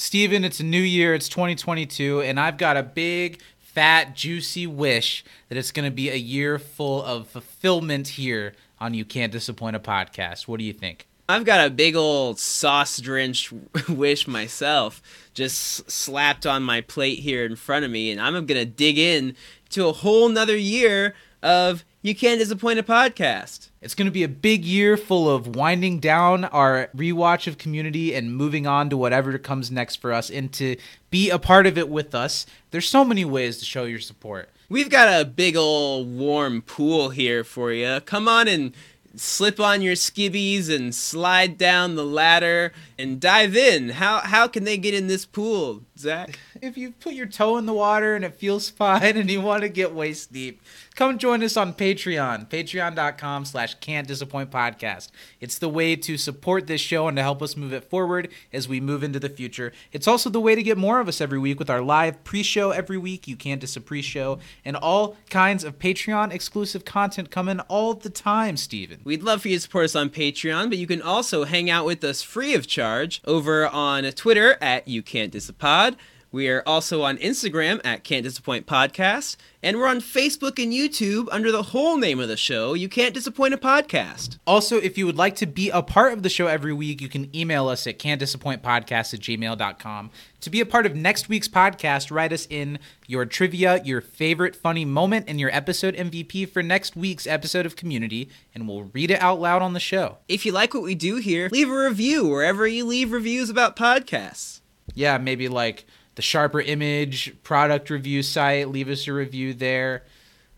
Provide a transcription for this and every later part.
Steven, it's a new year, it's 2022, and I've got a big, fat, juicy wish that it's going to be a year full of fulfillment here on You Can't Disappoint a Podcast. What do you think? I've got a big old sauce drenched wish myself, just slapped on my plate here in front of me, and I'm gonna dig in to a whole nother year of You Can't Disappoint a Podcast. It's going to be a big year full of winding down our rewatch of Community and moving on to whatever comes next for us and to be a part of it with us. There's so many ways to show your support. We've got a big old warm pool here for you. Come on and slip on your skibbies and slide down the ladder and dive in. How how can they get in this pool, Zach? If you put your toe in the water and it feels fine and you want to get waist deep, come join us on Patreon, patreon.com slash can't disappoint podcast. It's the way to support this show and to help us move it forward as we move into the future. It's also the way to get more of us every week with our live pre-show every week. You can't a pre-show and all kinds of Patreon exclusive content coming all the time, Steven. We'd love for you to support us on Patreon, but you can also hang out with us free of charge over on Twitter at You Can't Disapod. We are also on Instagram at Can't Disappoint Podcast, and we're on Facebook and YouTube under the whole name of the show, You Can't Disappoint a Podcast. Also, if you would like to be a part of the show every week, you can email us at can'tdisappointpodcast at gmail.com. To be a part of next week's podcast, write us in your trivia, your favorite funny moment, and your episode MVP for next week's episode of Community, and we'll read it out loud on the show. If you like what we do here, leave a review wherever you leave reviews about podcasts. Yeah, maybe like the Sharper Image product review site. Leave us a review there.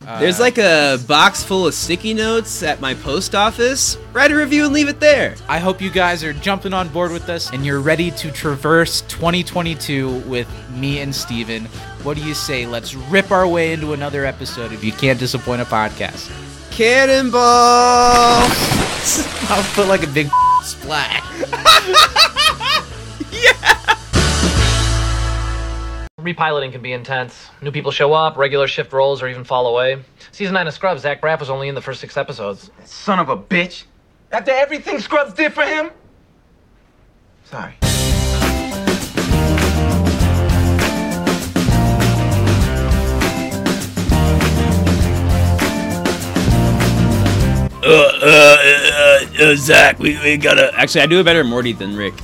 Uh, There's like a box full of sticky notes at my post office. Write a review and leave it there. I hope you guys are jumping on board with us and you're ready to traverse 2022 with me and Steven. What do you say? Let's rip our way into another episode If You Can't Disappoint a Podcast. Cannonball! I'll put like a big splat. Repiloting can be intense. New people show up, regular shift roles, or even fall away. Season 9 of Scrubs, Zach Braff was only in the first six episodes. Son of a bitch. After everything Scrubs did for him? Sorry. Uh, uh, uh, uh, Zach, we, we gotta. Actually, I do a better Morty than Rick.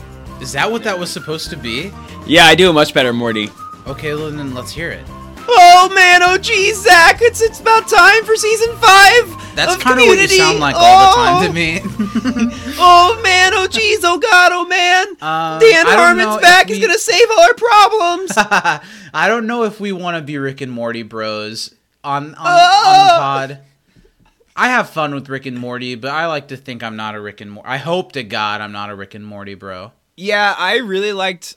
Is that what that was supposed to be? Yeah, I do a much better Morty. Okay, well, then let's hear it. Oh man, oh geez, Zach, it's it's about time for season five. That's of kind of what you sound like oh, all the time to me. oh man, oh geez, oh god, oh man. Um, Dan Harmon's know if back. He's we- gonna save all our problems. I don't know if we want to be Rick and Morty bros on on, Oh! on the pod. I have fun with Rick and Morty, but I like to think I'm not a Rick and Morty. I hope to God I'm not a Rick and Morty bro. yeah, I really liked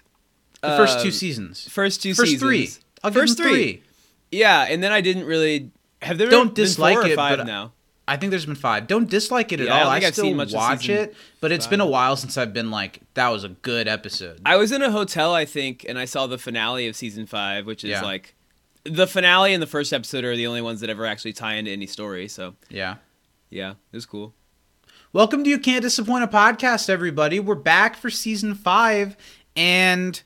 The first two um, seasons. First two First seasons. three. I'll First them three. Yeah, and then I didn't really. Have there Don't been dislike four or it, five but- now? I think there's been five. Don't dislike it at Yeah, I all. I, I've still seen much watch it, but it's been a while since I've been like, that was a good episode. I was in a hotel, I think, and I saw the finale of season five, which is Yeah. like the finale and the first episode are the only ones that ever actually tie into any story. So yeah. yeah, it was cool. Welcome to You Can't Disappoint a Podcast, everybody. We're back for season five, and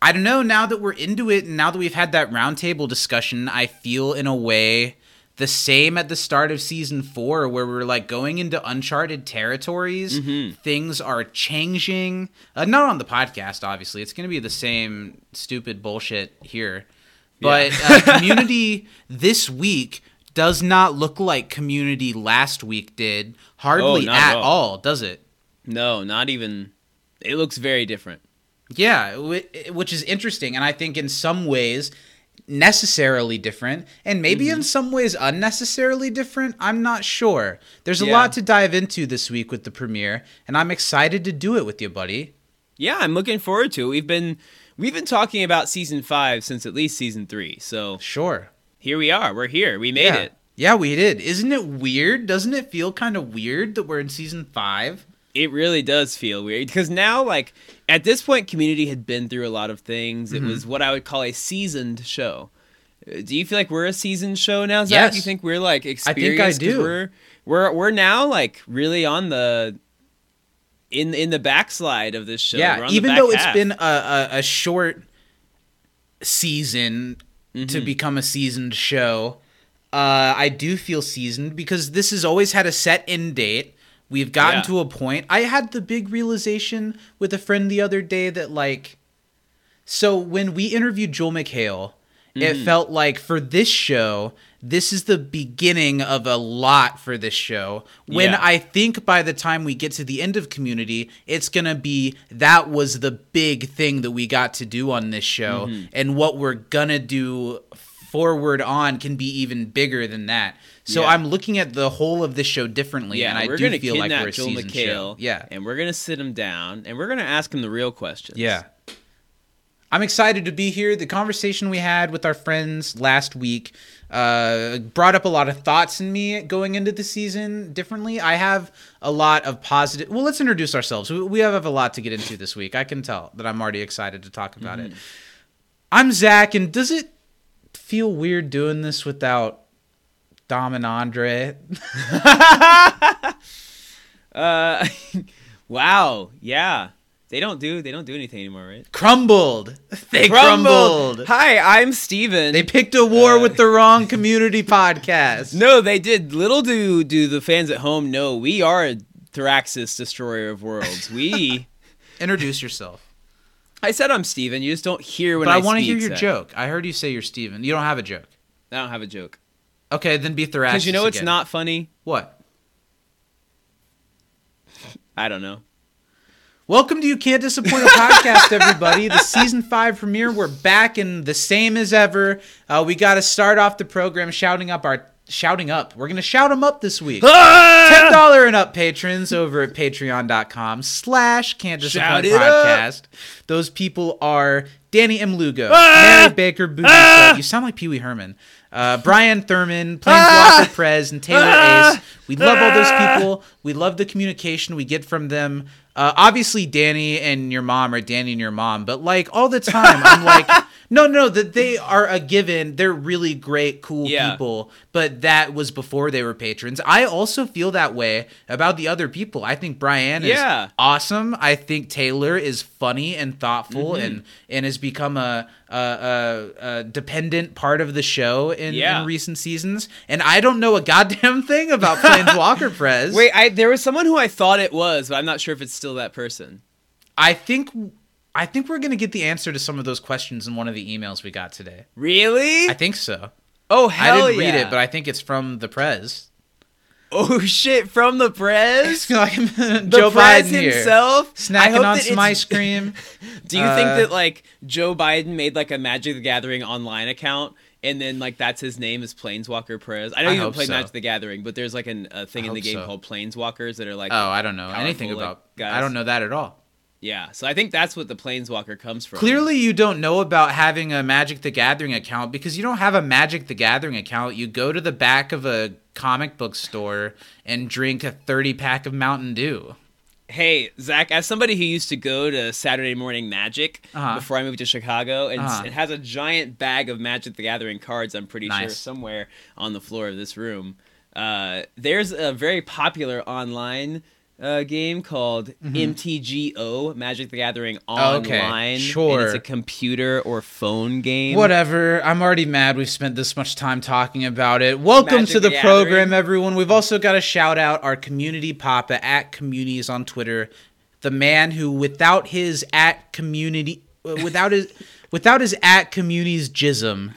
I don't know, now that we're into it, and now that we've had that roundtable discussion, I feel in a way the same at the start of season four, where we're like going into uncharted territories. Things are changing. Uh, not on the podcast, obviously. It's going to be the same stupid bullshit here. But uh, community this week does not look like community last week did. Hardly at at all. all. does it? No, not even. It looks very different. Yeah, which is interesting, and I think in some ways necessarily different, and maybe Mm-hmm. in some ways unnecessarily different. I'm not sure. There's a Yeah. lot to dive into this week with the premiere, and I'm excited to do it with you, buddy. Yeah, I'm looking forward to it. We've been we've been talking about season five since at least season three. So Sure. here we are. We're here. We made yeah. it. Yeah, we did. Isn't it weird? Doesn't it feel kind of weird that we're in season five? It really does feel weird because now, like at this point, Community had been through a lot of things. Mm-hmm. It was what I would call a seasoned show. Uh, Do you feel like we're a seasoned show now, Zach? Yes. You think we're like experienced? I experienced? 'Cause do. We're we're we're now like really on the in in the backslide of this show. Yeah, even though it's been a, a, a short season Mm-hmm. to become a seasoned show, uh, I do feel seasoned because this has always had a set end date. We've gotten Yeah. to a point. I had the big realization with a friend the other day that like, so when we interviewed Joel McHale, it Mm-hmm. felt like for this show, this is the beginning of a lot for this show. When Yeah. I think by the time we get to the end of Community, it's gonna be that was the big thing that we got to do on this show, Mm-hmm. and what we're gonna do forward on can be even bigger than that. So Yeah. I'm looking at the whole of this show differently, yeah, and I we're do gonna feel like we're a Joel season McHale. show. Yeah, and we're gonna sit him down and we're gonna ask him the real questions. Yeah. I'm excited to be here. The conversation we had with our friends last week uh, brought up a lot of thoughts in me going into the season differently. I have a lot of positive. Well, let's introduce ourselves. We- We have a lot to get into this week. I can tell that I'm already excited to talk about it. I'm Zach, and does it feel weird doing this without Dom and Andre? Uh, wow. Yeah. They don't do they don't do anything anymore, right? crumbled. They crumbled. Hi, I'm Steven. They picked a war Uh, with the wrong community podcast. no, they did. Little do do the fans at home know we are a Thraxis, destroyer of worlds. We. Introduce yourself. I said I'm Steven. You just don't hear when. But I, I, want to hear your joke. I heard you say you're Steven. You don't have a joke. I don't have a joke. Okay, then be Thraxis. Because you know it's not funny. What? I don't know. Welcome to You Can't Disappoint a Podcast, everybody. The season five premiere. We're back and the same as ever. Uh, we got to start off the program shouting up our shouting up. We're gonna shout them up this week. Ah! Ten dollar and up patrons over at patreon.com slash can't disappoint up. podcast. Those people are Danny M. Lugo, ah! Mary Baker Booby. Ah! You sound like Pee Wee Herman. Uh, Brian Thurman, Planeswalker Prez, and Taylor Ace. We love all those people. We love the communication we get from them. Uh, obviously, Danny and your mom are Danny and your mom, but like all the time, I'm like, no, no, that they are a given. They're really great, cool Yeah. people, but that was before they were patrons. I also feel that way about the other people. I think Brian is Yeah. awesome. I think Taylor is funny and thoughtful Mm-hmm. and and has become a a, a, a dependent part of the show in, Yeah. in recent seasons. And I don't know a goddamn thing about Planeswalker Prez. Wait, I there was someone who I thought it was, but I'm not sure if it's still that person. I think I think we're gonna get the answer to some of those questions in one of the emails we got today. Really? I think so. oh hell I didn't read it, but I think it's from the Prez. Oh shit, from the prez. like Joe prez Biden himself. I Snacking on some ice cream. Do you Uh, think that like Joe Biden made like a Magic the Gathering online account and then like that's his name is Planeswalker Prez? I know I you haven't hope played so. Magic the Gathering, but there's like an, a thing I in the game so. called Planeswalkers that are like Oh, I don't know anything about. guys. I don't know that at all. Yeah. So I think that's what the Planeswalker comes from. Clearly, you don't know about having a Magic the Gathering account because you don't have a Magic the Gathering account. You go to the back of a comic book store and drink a 30 pack of Mountain Dew. Hey, Zach, as somebody who used to go to Saturday Morning Magic Uh-huh. before I moved to Chicago, and Uh-huh. it has a giant bag of Magic the Gathering cards, I'm pretty sure, somewhere on the floor of this room. Uh, there's a very popular online uh, game called MTGO, Magic the Gathering Mm-hmm. Okay. Online. and Sure. it's a computer or phone game. Whatever. I'm already mad we've spent this much time talking about it. Welcome Magic to the the program, everyone. We've also got to shout out our community papa at communities on Twitter, the man who, without his at community, uh, without his, without his at communities jism,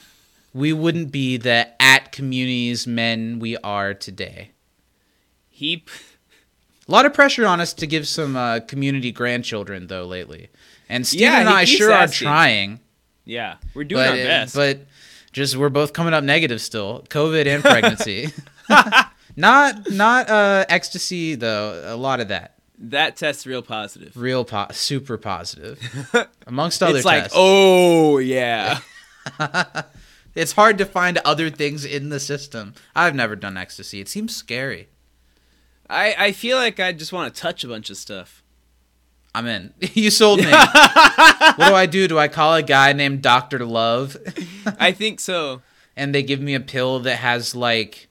we wouldn't be the at communities men we are today. He. p- A lot of pressure on us to give some uh, community grandchildren though lately, and Steven Yeah, and I sure are trying. Yeah, we're doing but, our best. But just we're both coming up negative still. COVID and pregnancy. not not uh ecstasy though. A lot of that. that test's real positive. Real po- super positive. Amongst other It's like, tests. oh, yeah. It's hard to find other things in the system. I've never done ecstasy. It seems scary. I, I feel like I just want to touch a bunch of stuff. I'm in. you sold me. what do I do? Do I call a guy named Doctor Love, I think so. and they give me a pill that has like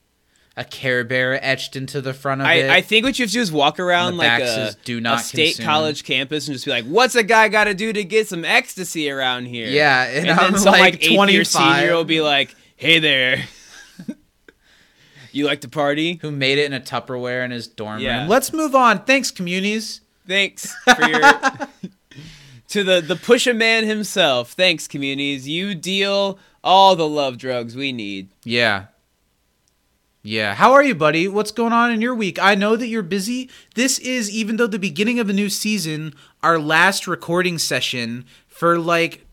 a Care Bear etched into the front of it. I, I think what you have to do is walk around like a, says, "Do not a state consume." college campus and just be like, "What's a guy got to do to get some ecstasy around here?" Yeah, and and, I'm then some like, like eighth year 25. senior will be like, "Hey there, you like to party? who made it in a Tupperware in his dorm Yeah. room. Let's move on. Thanks, communities. Thanks for your." To the the pusher man himself, thanks communities. You deal all the love drugs we need. Yeah. Yeah. How are you, buddy? What's going on in your week? I know that you're busy. This is, even though the beginning of a new season, our last recording session for like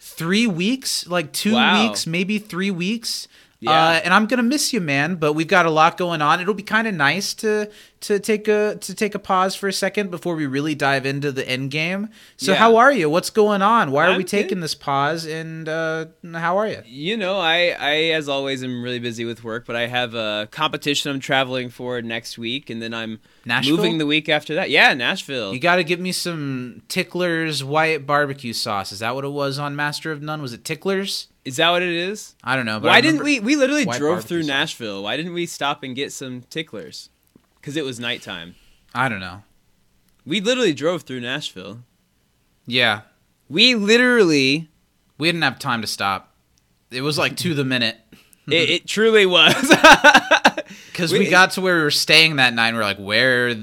three weeks, like two Wow. weeks, maybe three weeks. Yeah. Uh, and I'm gonna miss you, man. But we've got a lot going on. It'll be kind of nice to to take a to take a pause for a second before we really dive into the end game. So, Yeah. how are you? What's going on? Why are I'm we good. taking this pause? And uh, how are you? You know, I, I as always am really busy with work, but I have a competition I'm traveling for next week, and then I'm Nashville? moving the week after that. Yeah, Nashville. You got to give me some Tickler's white barbecue sauce. Is that what it was on Master of None? Was it Tickler's? Is that what it is? I don't know. But Why didn't we? We literally drove through. Nashville. Why didn't we stop and get some ticklers? Because it was nighttime. I don't know. We literally drove through Nashville. Yeah, We literally. we didn't have time to stop. It was like to the minute it, it truly was. because we, We- got to where we were staying that night. and We are like, where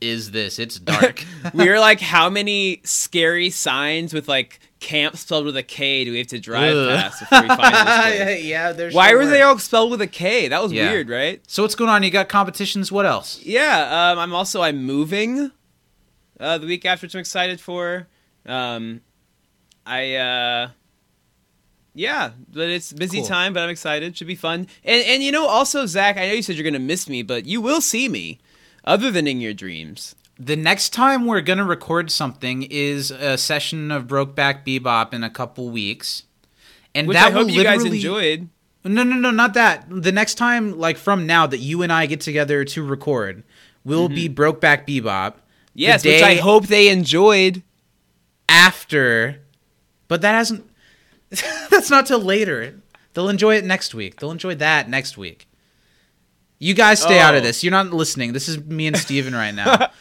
is this? It's dark. we were like, how many scary signs with like camp spelled with a K do we have to drive Ugh. past before we find this yeah, there's. Why were they all spelled with a K? That was Yeah. weird, right? So what's going on? You got competitions? What else? Yeah, um, I'm also I'm moving uh, the week after, which I'm excited for. Um, I uh, yeah, but it's busy Cool. time, but I'm excited. Should be fun. And and you know, also Zach, I know you said you're gonna miss me, but you will see me, other than in your dreams. The next time we're gonna record something is a session of Brokeback Bebop in a couple weeks, and Which that I hope you guys enjoyed. No, no, no, not that. The next time, like from now, that you and I get together to record, will be mm-hmm. Brokeback Bebop. Yes, which I hope they enjoyed. after, but that hasn't. that's not till later. They'll enjoy it next week. They'll enjoy that next week. You guys stay out of Oh. this. You're not listening. This is me and Steven right now.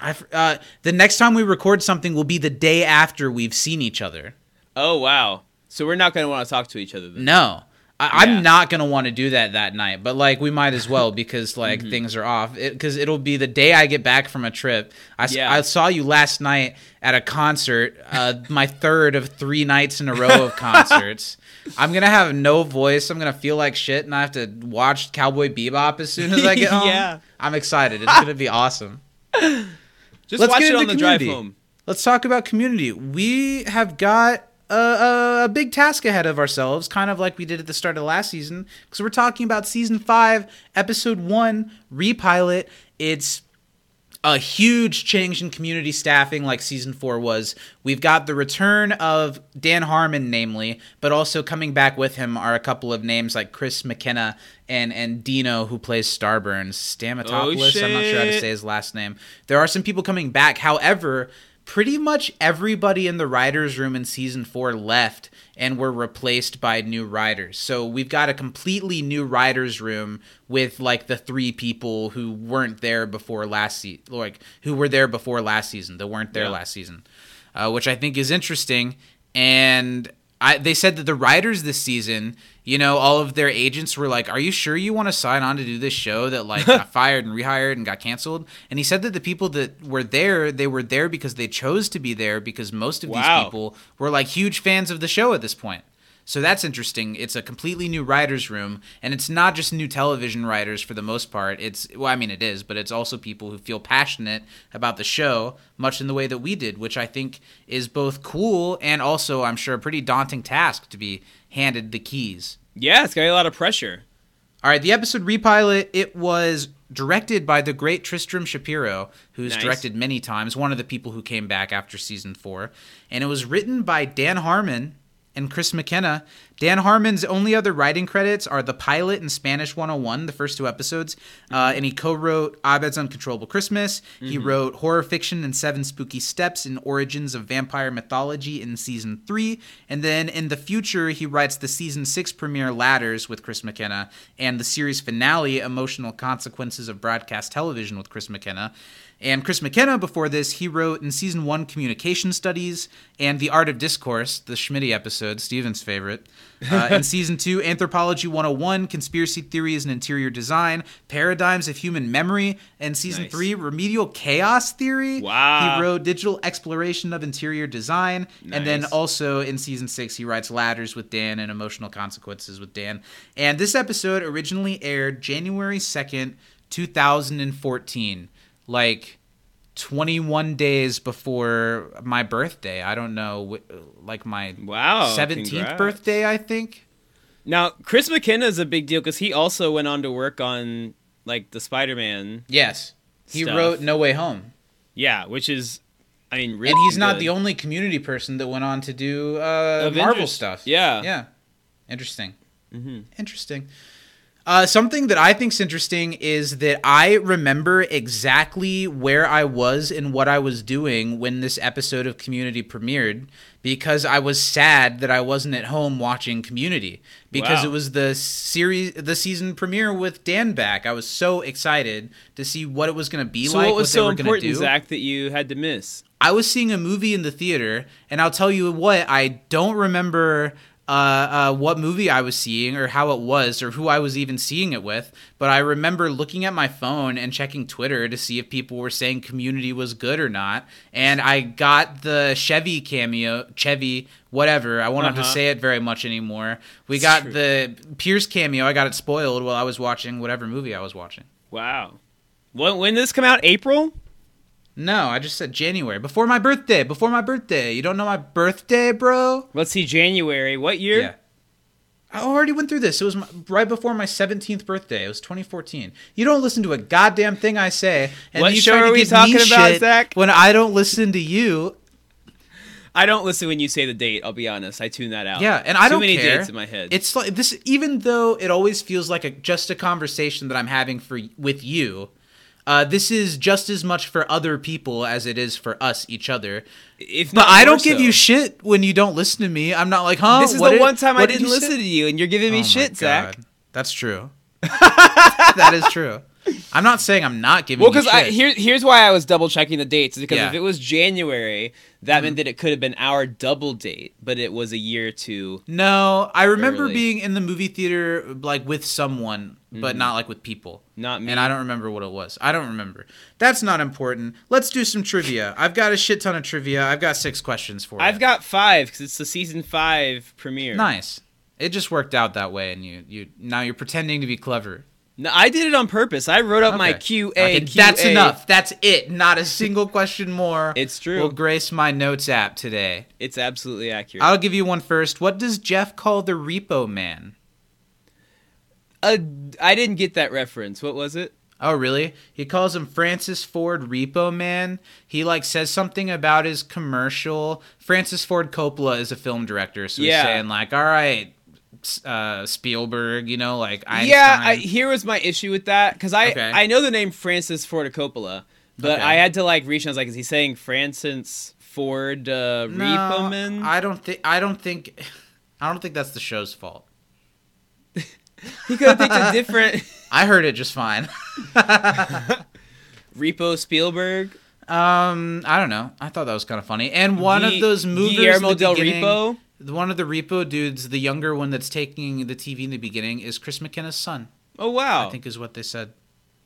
I, uh, the next time we record something will be the day after we've seen each other. Oh wow! So we're not gonna want to talk to each other then. No. I, Yeah. I'm not gonna want to do that that night, but like we might as well because like Mm-hmm. things are off. Because it, will be the day I get back from a trip. I, Yeah. I saw you last night at a concert, uh, my third of three nights in a row of concerts. I'm gonna have no voice. I'm gonna feel like shit, and I have to watch Cowboy Bebop as soon as I get home. Yeah. I'm excited. It's gonna be awesome. Just Let's watch get it on the drive home. Let's talk about community. We have got a, a, a big task ahead of ourselves, kind of like we did at the start of last season, because we're talking about season five, episode one, repilot. It's a huge change in community staffing like season four was. We've got the return of Dan Harmon, namely, but also coming back with him are a couple of names like Chris McKenna and and Dino, who plays Starburns. Stamatopoulos, I'm not sure how to oh, say his last name. There are some people coming back. However, pretty much everybody in the writers' room in season four left and were replaced by new writers. So we've got a completely new writers' room with like the three people who weren't there before last season, like who were there before last season, that weren't there Yeah. last season, uh, which I think is interesting. And I, they said that the writers this season, you know, all of their agents were like, "Are you sure you want to sign on to do this show that like got fired and rehired and got canceled?" And he said that the people that were there, they were there because they chose to be there because most of Wow. these people were like huge fans of the show at this point. So that's interesting. It's a completely new writers' room, and it's not just new television writers for the most part. It's well, I mean, it is, but it's also people who feel passionate about the show, much in the way that we did, which I think is both cool and also, I'm sure, a pretty daunting task to be handed the keys. Yeah, it's got a lot of pressure. All right, the episode repilot. It was directed by the great Tristram Shapiro, who's Nice. directed many times. One of the people who came back after season four, and it was written by Dan Harmon and Chris McKenna. Dan Harmon's only other writing credits are the pilot and Spanish 101, the first two episodes, uh, and he co-wrote Abed's Uncontrollable Christmas. He wrote horror fiction and Seven Spooky Steps in Origins of Vampire Mythology in season three, and then in the future he writes the season six premiere Ladders with Chris McKenna and the series finale Emotional Consequences of Broadcast Television with Chris McKenna. And Chris McKenna, before this, he wrote in season one Communication Studies and The Art of Discourse, the Schmitty episode, Steven's favorite. Uh, in season two, Anthropology 101, Conspiracy Theories and Interior Design, Paradigms of Human Memory. And season Nice. three, Remedial Chaos Theory. Wow. He wrote Digital Exploration of Interior Design. And then also in season six, he writes Ladders with Dan and Emotional Consequences with Dan. And this episode originally aired January 2nd, 2014. Like 21 days before my birthday. I don't know, like my Wow. 17th congrats. birthday, I think. Now, Chris McKenna is a big deal because he also went on to work on like the Spider-Man. Yes. He Stuff. wrote No Way Home. Yeah, which is, I mean, really and he's not the only community person that went on to do uh, Marvel stuff. Yeah. Yeah. Interesting. Mhm. Interesting. Uh, something that I think's interesting is that I remember exactly where I was and what I was doing when this episode of Community premiered because I was sad that I wasn't at home watching Community because Wow. it was the series the season premiere with Dan back. I was so excited to see what it was going to be So like what was they so were important, do. Zach, that you had to miss? I was seeing a movie in the theater, and I'll tell you what, I don't remember uh, uh, what movie I was seeing or how it was or who I was even seeing it with, but I remember looking at my phone and checking Twitter to see if people were saying Community was good or not, and I got the Chevy cameo, Chevy, whatever. I won't have to Uh-huh. say it very much anymore. We It's got true. the Pierce cameo. I got it spoiled while I was watching whatever movie I was watching. Wow. When, when did this come out? April? No, I just said January before my birthday. Before my birthday. You don't know my birthday, bro? Let's see, January. What year? Yeah. I already went through this. It was my, right before my 17th birthday. It was 2014. You don't listen to a goddamn thing I say. And What you show are we talking about, Zach? When I don't listen to you. I don't listen when you say the date. I'll be honest. I tune that out. Yeah, and I Too don't many care. dates in my head. It's like this. Even though it always feels like a just a conversation that I'm having for with you. Uh, this is just as much for other people as it is for us, each other. if But I don't give you shit when you don't listen to me. I'm not like, huh? This is what the did- one time I did didn't say? listen to you, and you're giving me Oh shit, Zach. That's true. that is true. I'm not saying I'm not giving Well, because here, here's why I was double checking the dates. Because Yeah. if it was January, that Mm-hmm. meant that it could have been our double date, but it was a year too. no, I remember Early. being in the movie theater like with someone, but not like with people. Not me. And I don't remember what it was. I don't remember. That's not important. Let's do some trivia. I've got a shit ton of trivia. I've got six questions for you. I've got five because it's the season five premiere. nice. It just worked out that way, and you you now you're pretending to be clever. No, I did it on purpose. I wrote up my QA. Okay, QA. That's enough. That's it. Not a single question more. It's true. Will grace my notes app today. It's absolutely accurate. I'll give you one first. What does Jeff call the Repo Man? Uh, I didn't get that reference. What was it? Oh, really? He calls him Francis Ford Repo Man. He like says something about his commercial. Francis Ford Coppola is a film director, so Yeah. he's saying like, "All right, uh, Spielberg, you know, like Einstein." Yeah, I, here was my issue with that because I Okay. I know the name Francis Ford Coppola, but Okay. I had to like reach. and I was like, is he saying Francis Ford uh, no, Reepeman? I don't think. I don't think. I don't think that's the show's fault. He could have picked a different I heard it just fine. Repo Spielberg. Um, I don't know. I thought that was kind of funny. And one Gui- of those movies, Guillermo the del Repo? One of the Repo dudes, the younger one that's taking the TV in the beginning, is Chris McKenna's son. Oh wow! I think is what they said.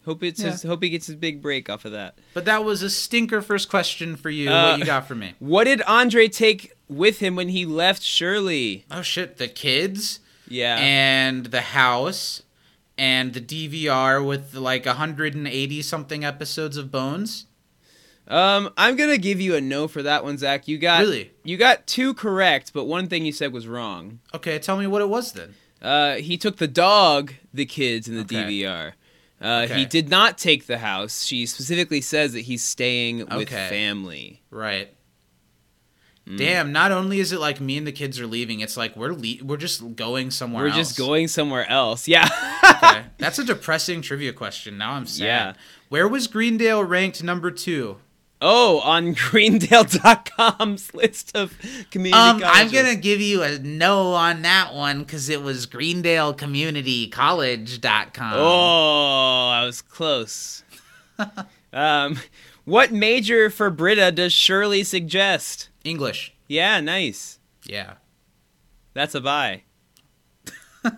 hope it's his, hope he gets his big break off of that. But that was a stinker first question for you. Uh, what you got for me? What did Andre take with him when he left Shirley? Oh shit, the kids Yeah. and the house and the DVR with like 180 something episodes of Bones. Um, I'm gonna give you a no for that one, Zach. You got Really? You got two correct, but one thing you said was wrong. Okay, tell me what it was then. Uh, he took the dog, the kids, and the Okay. DVR. Uh, Okay. He did not take the house. She specifically says that he's staying with Okay. family. Right. Damn, not only is it like me and the kids are leaving, it's like we're le- we're just going somewhere We're else. just going somewhere else. Yeah. Okay. That's a depressing trivia question. Now I'm sad. Yeah. Where was Greendale ranked number two? Oh, on Greendale.com's list of community Um, I'm gonna give you a no on that one because it was Greendale Community College.com. Oh, I was close. um, what major for Britta does Shirley suggest? English. Yeah, nice. Yeah. That's a buy.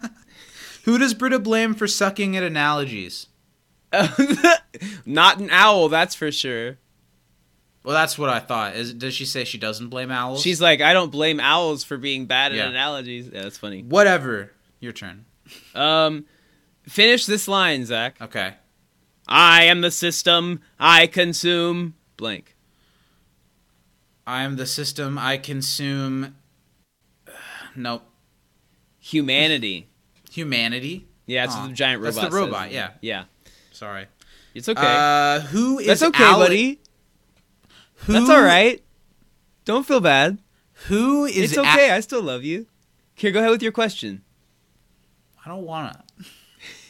Who does Britta blame for sucking at analogies? Not an owl, that's for sure. Well, that's what I thought. Is does she say she doesn't blame owls? She's like, I don't blame owls for being bad at Yeah. analogies. Yeah, that's funny. whatever. Your turn. Um, finish this line, Zach. Okay. I am the system. I consume blank. I am the system. I consume. Nope. Humanity. Humanity. Yeah, it's Aw, the giant robot. that's the robot, says. yeah. Yeah. Sorry. It's okay. Uh, who is that's okay, buddy. Who, That's all right. Don't feel bad. Who is? It's okay. I still love you. Here, go ahead with your question. I don't wanna.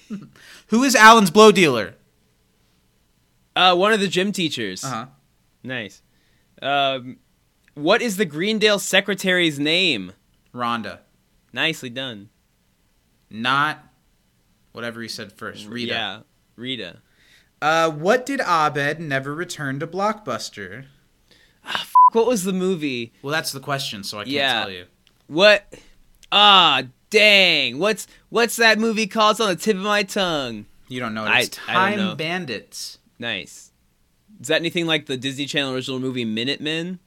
who is Alan's blow dealer? Uh, one of the gym teachers. Uh huh. Nice. Um, what is the Greendale secretary's name? Rhonda. Nicely done. Not. Whatever he said first. Rita. Yeah, Rita. Uh, what did Abed never return to Blockbuster? What was the movie? Well, that's the question, so I can't Yeah. tell you. What? Ah, dang. What's what's that movie called? It's on the tip of my tongue. You don't know. It. I- It's I Time know. Bandits. Nice. Is that anything like the Disney Channel original movie Minutemen?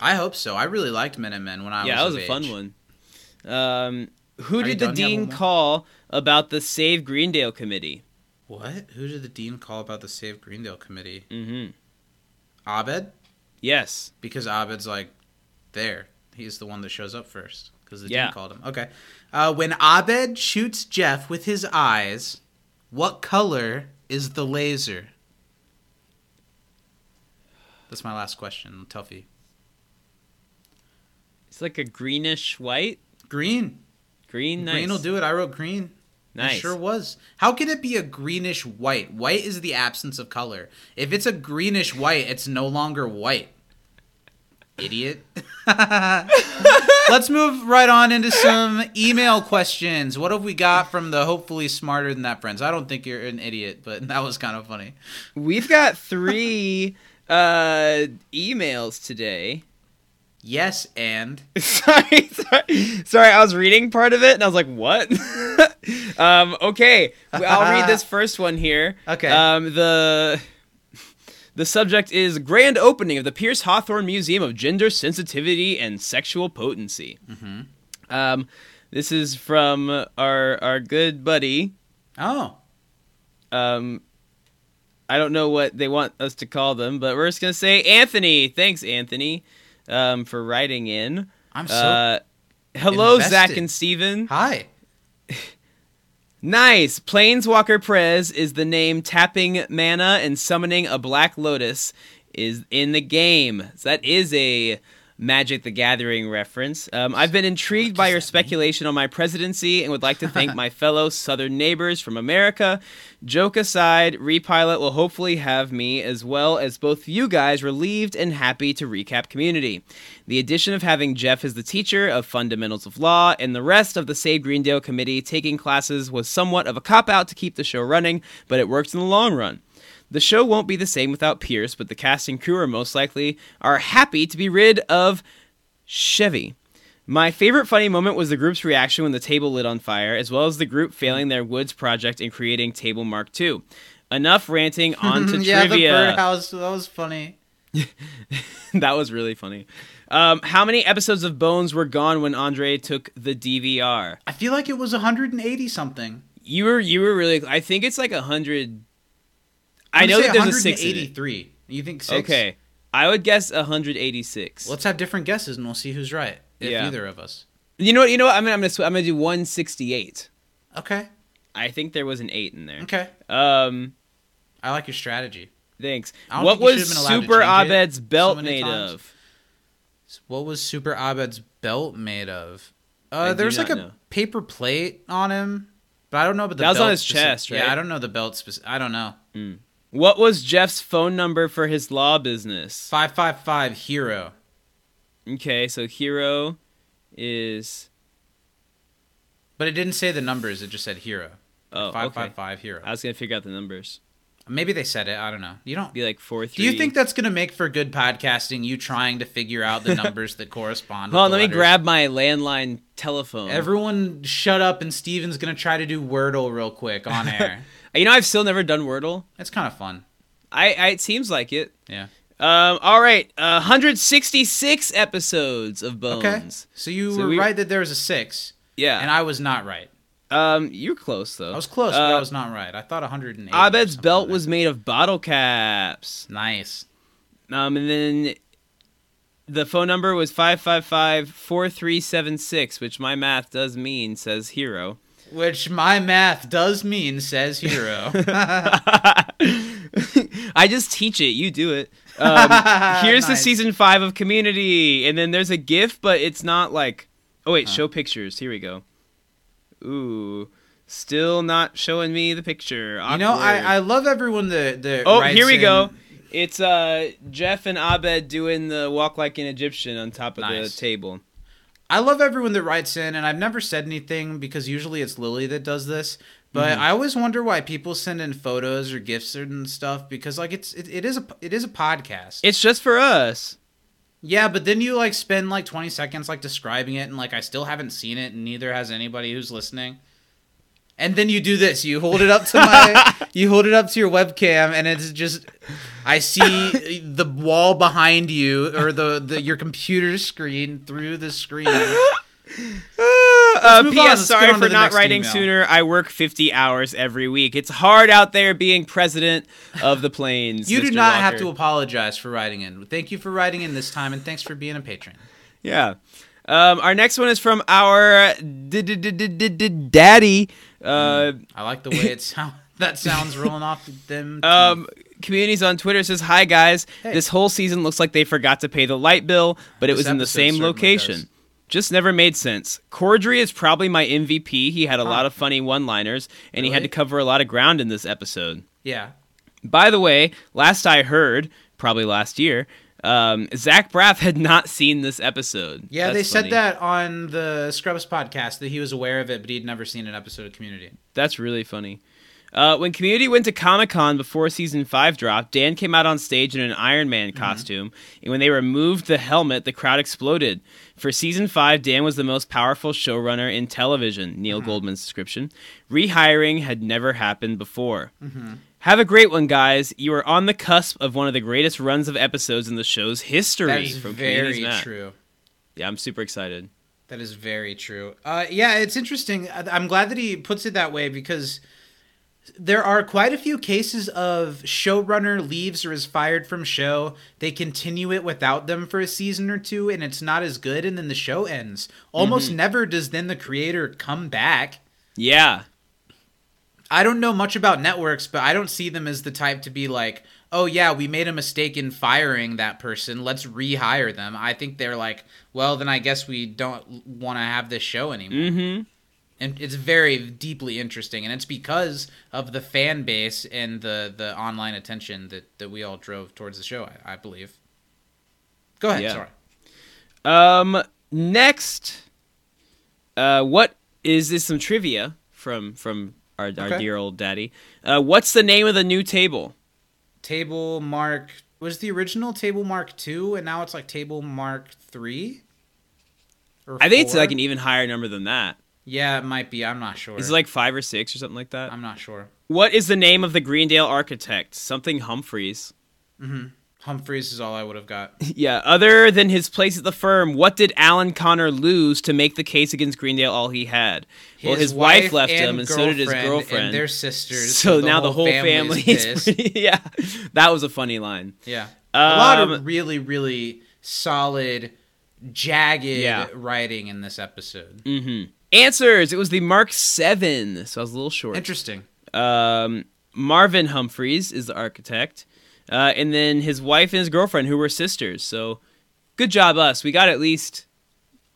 I hope so. I really liked Minutemen when I was younger. yeah, that was was a fun one. Um, who did the done? You have one dean call about the Save Greendale committee? What? Who did the dean call about the Save Greendale committee? Mm-hmm. Abed? Yes. Because Abed's like there. He's the one that shows up first because the Yeah. called him. Okay. Uh, when Abed shoots Jeff with his eyes, what color is the laser? That's my last question, Tuffy. It's like a greenish white. Green. Green, nice. Green will do it. I wrote green. Nice. It sure was. How can it be a greenish white? White is the absence of color. If it's a greenish white, it's no longer white. Idiot. Let's move right on into some email questions. What have we got from the hopefully smarter than that friends? I don't think you're an idiot, but that was kind of funny. We've got three uh, emails today. Yes, and sorry, sorry, sorry. I was reading part of it and I was like, "What?" um, okay, I'll read this first one here. Okay. Um, the the subject is grand opening of the Pierce Hawthorne Museum of Gender Sensitivity and Sexual Potency. Mm-hmm. Um, this is from our our good buddy. oh, Um, I don't know what they want us to call them, but we're just gonna say Anthony. Thanks, Anthony, um, for writing in. I'm so Uh, hello, Zach and Steven. hi. Nice. Planeswalker Prez is the name tapping mana and summoning a black lotus is in the game. So that is a Magic the Gathering reference. Um, I've been intrigued by your speculation on my presidency and would like to thank my fellow Southern neighbors from America. Joke aside, Repilot will hopefully have me, as well as both you guys, relieved and happy to recap community. The addition of having Jeff as the teacher of fundamentals of law and the rest of the Save Greendale committee taking classes was somewhat of a cop out to keep the show running, but it worked in the long run. The show won't be the same without Pierce, but the cast and crew are most likely are happy to be rid of Chevy. My favorite funny moment was the group's reaction when the table lit on fire, as well as the group failing their woods project and creating Table Mark II. Enough ranting on to yeah, the trivia. birdhouse. That was funny. that was really funny. Um, how many episodes of Bones were gone when Andre took the DVR? I feel like it was 180 something. You were you were really. I think it's like a hundred. I know that there's a six. It. You think six? Okay, I would guess 186. Let's have different guesses and we'll see who's right. If Yeah. either of us. You know what? You know what? I'm gonna I'm gonna, sw- I'm gonna do 168. Okay. I think there was an eight in there. Okay. Um, I like your strategy. thanks. What was should've been allowed to Super Abed's belt many made times. of? What was Super Abed's belt made of? Uh, not like a know. paper plate on him, but I don't know about the That was on his specific- chest, right? Yeah, I don't know the belt specific. I don't know. What was Jeff's phone number for his law business? Five five five hero. Okay, so hero is But it didn't say the numbers. It just said hero. oh Five okay. five five hero. I was gonna figure out the numbers. Maybe they said it. I don't know. You don't. Be like four Do you think that's gonna make for good podcasting? You trying to figure out the numbers that correspond. Hold on, let me grab my landline telephone. Everyone, shut up! And Steven's gonna try to do Wordle real quick on air. You know, I've still never done Wordle. it's kind of fun. I, I it seems like it. Yeah. Um, all right, uh, 166 episodes of Bones. Okay. So you So were we- right that there was a six, Yeah. and I was not right. um, you're close though. I was close, but I Uh, was not right. I thought 108. or Abed's belt was made of bottle caps. nice. Um, and then the phone number was 555-4376, which my math does mean says hero. Which my math does mean says hero. I just teach it. You do it. Um, here's the season five of Community, and then there's a GIF, but it's not like. Oh wait, show pictures. Here we go. Ooh, still not showing me the picture. you know, I, I love everyone that that. Oh, here we in- go. It's uh Jeff and Abed doing the walk like an Egyptian on top of Nice. the table. I love everyone that writes in, and I've never said anything because usually it's Lily that does this. But Mm-hmm. I always wonder why people send in photos or gifts and stuff because like it's it, it is a it is a podcast. It's just for us. yeah, but then you like spend like twenty seconds like describing it, and like I still haven't seen it, and neither has anybody who's listening. And then you do this. You hold it up to my. you hold it up to your webcam, and it's just. I see the wall behind you, or the, the your computer screen through the screen. Uh, move on. Let's P.S. Sorry for not writing email. sooner. I work 50 hours every week. It's hard out there being president of the plains. You do Mr. not have to apologize for writing in. Thank you for writing in this time, and thanks for being a patron. Yeah. Um, our next one is from our daddy. Uh, I like the way it sounds. That sounds rolling off them. um, communities on Twitter says, "Hi guys, Hey. this whole season looks like they forgot to pay the light bill, but it This was in the same location." does. Just never made sense. Corddry is probably my MVP. He had a lot of funny one-liners, and he had to cover a lot of ground in this episode. yeah. By the way, last I heard, probably last year, um, Zach Braff had not seen this episode. Yeah, That's they funny. said that on the Scrubs podcast that he was aware of it, but he'd never seen an episode of Community. That's really funny. Uh, when Community went to Comic Con before season five dropped, Dan came out on stage in an Iron Man Mm-hmm. costume, and when they removed the helmet, the crowd exploded. For season five, Dan was the most powerful showrunner in television. Neil Mm-hmm. Goldman's description. Rehiring had never happened before. Mm-hmm. Have a great one, guys. You are on the cusp of one of the greatest runs of episodes in the show's history. That is from very Matt. true. Yeah, I'm super excited. That is very true. Uh, yeah, it's interesting. I'm glad that he puts it that way because there are quite a few cases of showrunner leaves or is fired from show. They continue it without them for a season or two, and it's not as good, and then the show ends. Almost Mm-hmm. never does then the creator come back. Yeah. I don't know much about networks, but I don't see them as the type to be like, oh yeah, we made a mistake in firing that person. Let's rehire them. I think they're like, well, then I guess we don't want to have this show anymore. Mm-hmm. And it's very deeply interesting, and it's because of the fan base and the the online attention that that we all drove towards the show. I, I believe. Go ahead. Yeah. Sorry. Um. Next, uh, what is this? Some trivia from from our, our dear old daddy. Uh, what's the name of the new table? Table Mark was the original Table Mark two, and now it's like Table Mark three. I think it's like an even higher number than that. Yeah, it might be. I'm not sure. Is it like five or six or something like that? I'm not sure. What is the name of the Greendale architect? Something Humphreys. Humphreys is all I would have got. yeah. Other than his place at the firm, what did Alan Connor lose to make the case against Greendale all he had? well, his wife, left him, and so did his girlfriend. And their sisters. so now the whole family, is pretty, yeah. That was a funny line. Yeah. a lot Um, of really, really solid, jagged Yeah. writing in this episode. Mm-hmm. Answers. It was the Mark Seven, so I was a little short. Interesting. Um, Marvin Humphreys is the architect, uh, and then his wife and his girlfriend, who were sisters. So Good job, us. We got at least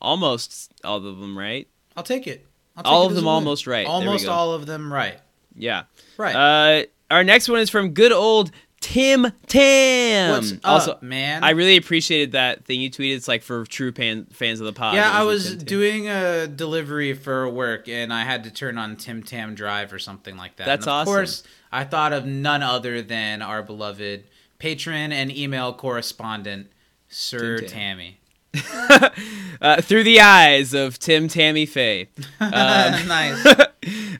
almost all of them right. I'll take it. I'll take All it of them almost right. Almost all of them right. Yeah. Right. Uh, our next one is from good old Tim Tam. What's up, also, man? I really appreciated that thing you tweeted. It's like for true pan- fans of the pod. yeah, I was doing a delivery for work and I had to turn on Tim Tam Drive or something like that. That's and of awesome. course, I thought of none other than our beloved patron and email correspondent, Sir Tim Tam. Tammy. uh, through the eyes of Tim Tammy Faye. Nice.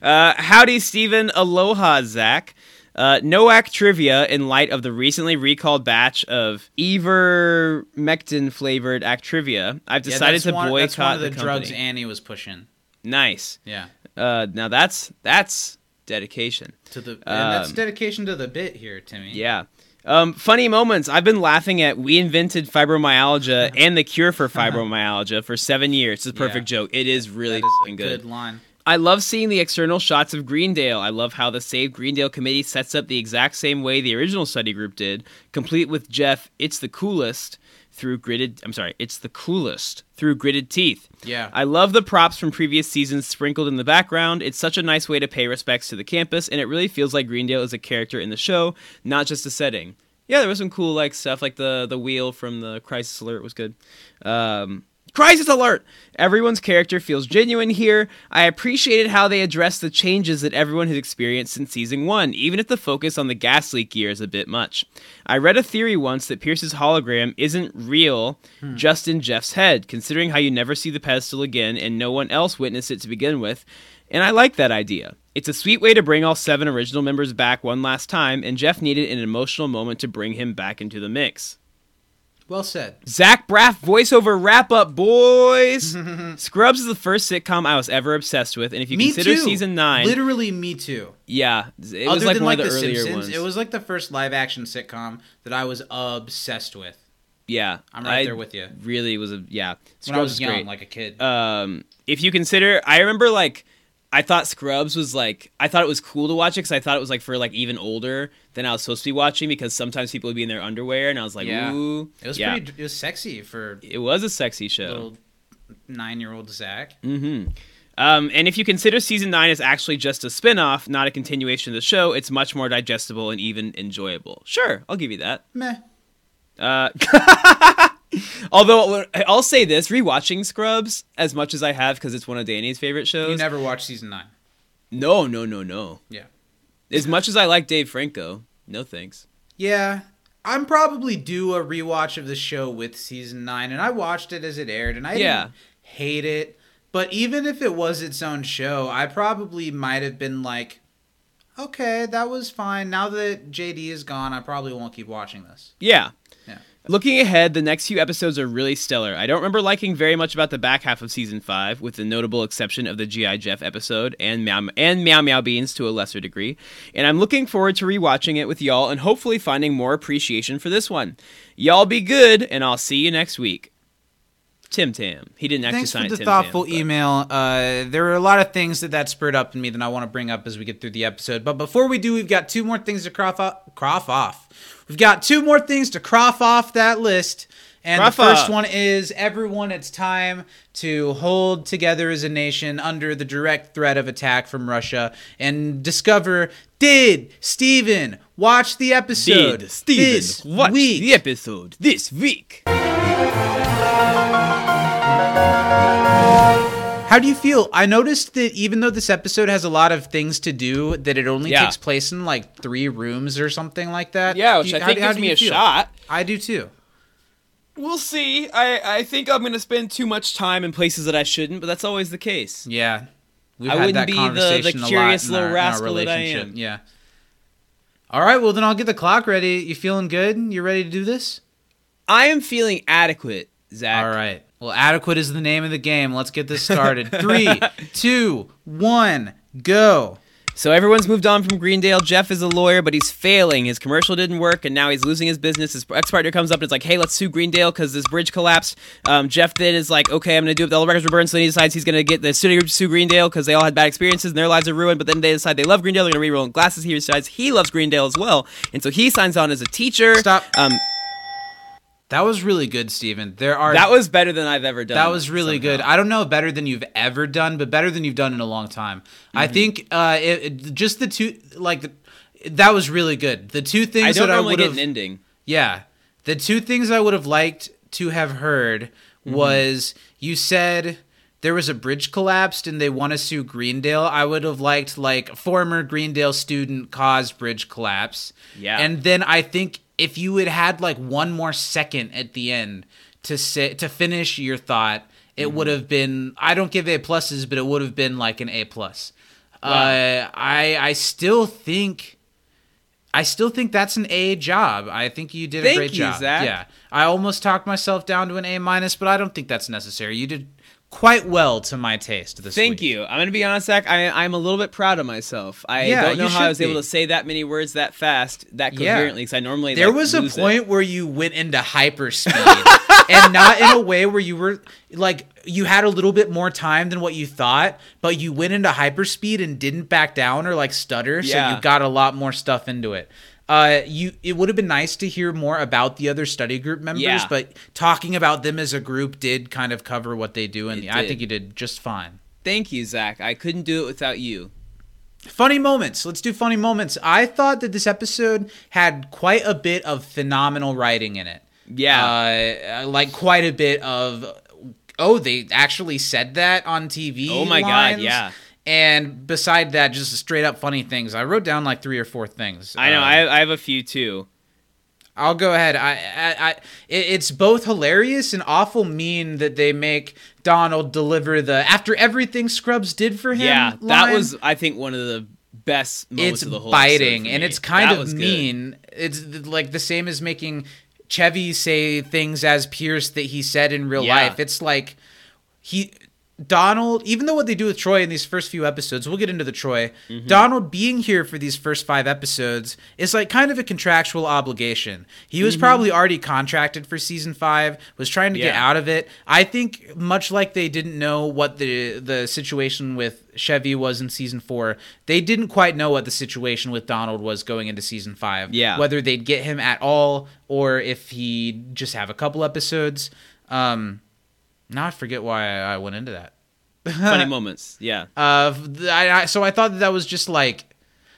Uh, howdy, Steven. Aloha, Zach. Uh, NOAC trivia in light of the recently recalled batch of ivermectin flavored Actrivia. I've decided that's to one, boycott that's one of the, the, drugs. Annie was pushing. nice. Yeah. Uh, now that's that's dedication. To the and that's Um, dedication to the bit here, Timmy. Yeah. Um, funny moments. I've been laughing at we invented fibromyalgia and the cure for fibromyalgia for seven years. It's a perfect Yeah. joke. It is really That is a good good. line. I love seeing the external shots of Greendale. I love how the Save Greendale committee sets up the exact same way the original study group did, complete with Jeff, it's the coolest through gritted I'm sorry, it's the coolest through gritted teeth. Yeah. I love the props from previous seasons sprinkled in the background. It's such a nice way to pay respects to the campus and it really feels like Greendale is a character in the show, not just a setting. Yeah, there was some cool like stuff like the the wheel from the Crisis Alert was good. Um Crisis alert! Everyone's character feels genuine here. I appreciated how they addressed the changes that everyone has experienced since season one, even if the focus on the gas leak gear is a bit much. I read a theory once that Pierce's hologram isn't real, hmm. just in Jeff's head, considering how you never see the pedestal again and no one else witnessed it to begin with. And I like that idea. It's a sweet way to bring all seven original members back one last time, and Jeff needed an emotional moment to bring him back into the mix. Well said. Zach Braff voiceover wrap up, boys. Scrubs is the first sitcom I was ever obsessed with, and if you me consider too. season nine, Literally me too. yeah, it Other was like than one like of the, the, earlier Simpsons, ones. it was like the first live action sitcom that I was obsessed with. yeah, I'm right I there with you. Really was a yeah. Scrubs When I was is young, great. like a kid. um, if you consider, I remember like I thought Scrubs was like I thought it was cool to watch it because I thought it was like for like even older than I was supposed to be watching because sometimes people would be in their underwear and I was like, Yeah. ooh, it was yeah. pretty. It was sexy for It was a sexy show. nine-year-old Zach. Mm-hmm. Um, and if you consider season nine is actually just a spin-off, not a continuation of the show, it's much more digestible and even enjoyable. Sure, I'll give you that. Meh. Uh, although I'll say this: rewatching Scrubs as much as I have because it's one of Danny's favorite shows. You never watched season nine. no, no, no, no. Yeah. As much as I like Dave Franco, no thanks. Yeah. I'm probably due a rewatch of the show with season nine, and I watched it as it aired, and I Yeah. didn't hate it. But even if it was its own show, I probably might have been like, okay, that was fine. Now that JD is gone, I probably won't keep watching this. Yeah. Looking ahead, the next few episodes are really stellar. I don't remember liking very much about the back half of season five, with the notable exception of the GI Jeff episode and Meow and Meow Meow Beans to a lesser degree. And I'm looking forward to rewatching it with y'all and hopefully finding more appreciation for this one. Y'all be good, and I'll see you next week. Tim Tam. He didn't actually Thanks sign for the Tim thoughtful Tam, email. Uh, there are a lot of things that that spurred up in me that I want to bring up as we get through the episode. But before we do, we've got two more things to cross off. Cross off. We've got two more things to cross off that list. And Cross the first one is everyone. It's time to hold together as a nation under the direct threat of attack from Russia and discover did Steven watch the episode Did Steven watch week? the episode this week? How do you feel? I noticed that even though this episode has a lot of things to do, that it only Yeah. takes place in like three rooms or something like that. Yeah, which you- I how- think how gives do me a feel? shot. I do too. We'll see. I, I think I'm going to spend too much time in places that I shouldn't, but that's always the case. Yeah, we've I had wouldn't that be the- the conversation a lot curious little our- rascal that I am. Yeah. All right, well then I'll get the clock ready. You feeling good? You ready to do this? I am feeling adequate, Zach. All right. Well, adequate is the name of the game. Let's get this started. Three, two, one, go. So everyone's moved on from Greendale. Jeff is a lawyer, but he's failing. His commercial didn't work, and now he's losing his business. His ex-partner comes up and is like, "Hey, let's sue Greendale because this bridge collapsed." Um, Jeff then is like, "Okay, I'm gonna do it. All the records were burned." So then he decides he's gonna get the studio group to sue Greendale because they all had bad experiences and their lives are ruined. But then they decide they love Greendale. They're gonna re-roll glasses. He decides he loves Greendale as well, and so he signs on as a teacher. Stop. Um, That was really good, Steven. There are That was better than I've ever done. That was really good. I don't know better than you've ever done, but better than you've done in a long time. Mm-hmm. I think uh, it, it- just the two like the, that was really good. The two things I don't that I normally would get an ending. yeah, the two things I would have liked to have heard Mm-hmm. was you said there was a bridge collapsed and they want to sue Greendale. I would have liked like former Greendale student caused bridge collapse. Yeah. And then I think if you had had like one more second at the end to say to finish your thought, it Mm-hmm. would have been I don't give A pluses, but it would have been like an A plus. Wow. Uh, I I still think I still think that's an A job. I think you did a great you, job. Zach. Yeah. I almost talked myself down to an A minus, but I don't think that's necessary. You did quite well to my taste this Thank week. you. I'm gonna be honest, Zach. I, I'm a little bit proud of myself. I Yeah, don't know how I was should able to say that many words that fast, that Yeah. coherently. Because I normally There like, was a lose it. point where you went into hyperspeed and not in a way where you were like you had a little bit more time than what you thought, but you went into hyperspeed and didn't back down or like stutter, so Yeah. you got a lot more stuff into it. Uh, you it would have been nice to hear more about the other study group members, Yeah. but talking about them as a group did kind of cover what they do, and I think you did just fine. Thank you, Zach. I couldn't do it without you. Funny moments. Let's do funny moments. I thought that this episode had quite a bit of phenomenal writing in it. Yeah. Uh, like quite a bit of oh, they actually said that on TV. Oh my God, yeah. And beside that, just straight up funny things. I wrote down like three or four things. I know. Uh, I, I have a few too. I'll go ahead. I, I, I, it's both hilarious and awful mean that they make Donald deliver the after everything Scrubs did for him. Yeah, that was I think one of the best moments it's of the whole biting episode for and it's kind That of was good. mean. It's like the same as making Chevy say things as Pierce that he said in real Yeah. life. It's like he Donald, even though what they do with Troy in these first few episodes, we'll get into the Troy. Mm-hmm. Donald being here for these first five episodes is like kind of a contractual obligation. He Mm-hmm. was probably already contracted for season five, was trying to get out of it. I think much like they didn't know what the the situation with Chevy was in season four, they didn't quite know what the situation with Donald was going into season five. Yeah. Whether they'd get him at all or if he'd just have a couple episodes. Um now I forget why I I went into that. Funny moments. Yeah. Uh, I, I, so I thought that, that was just like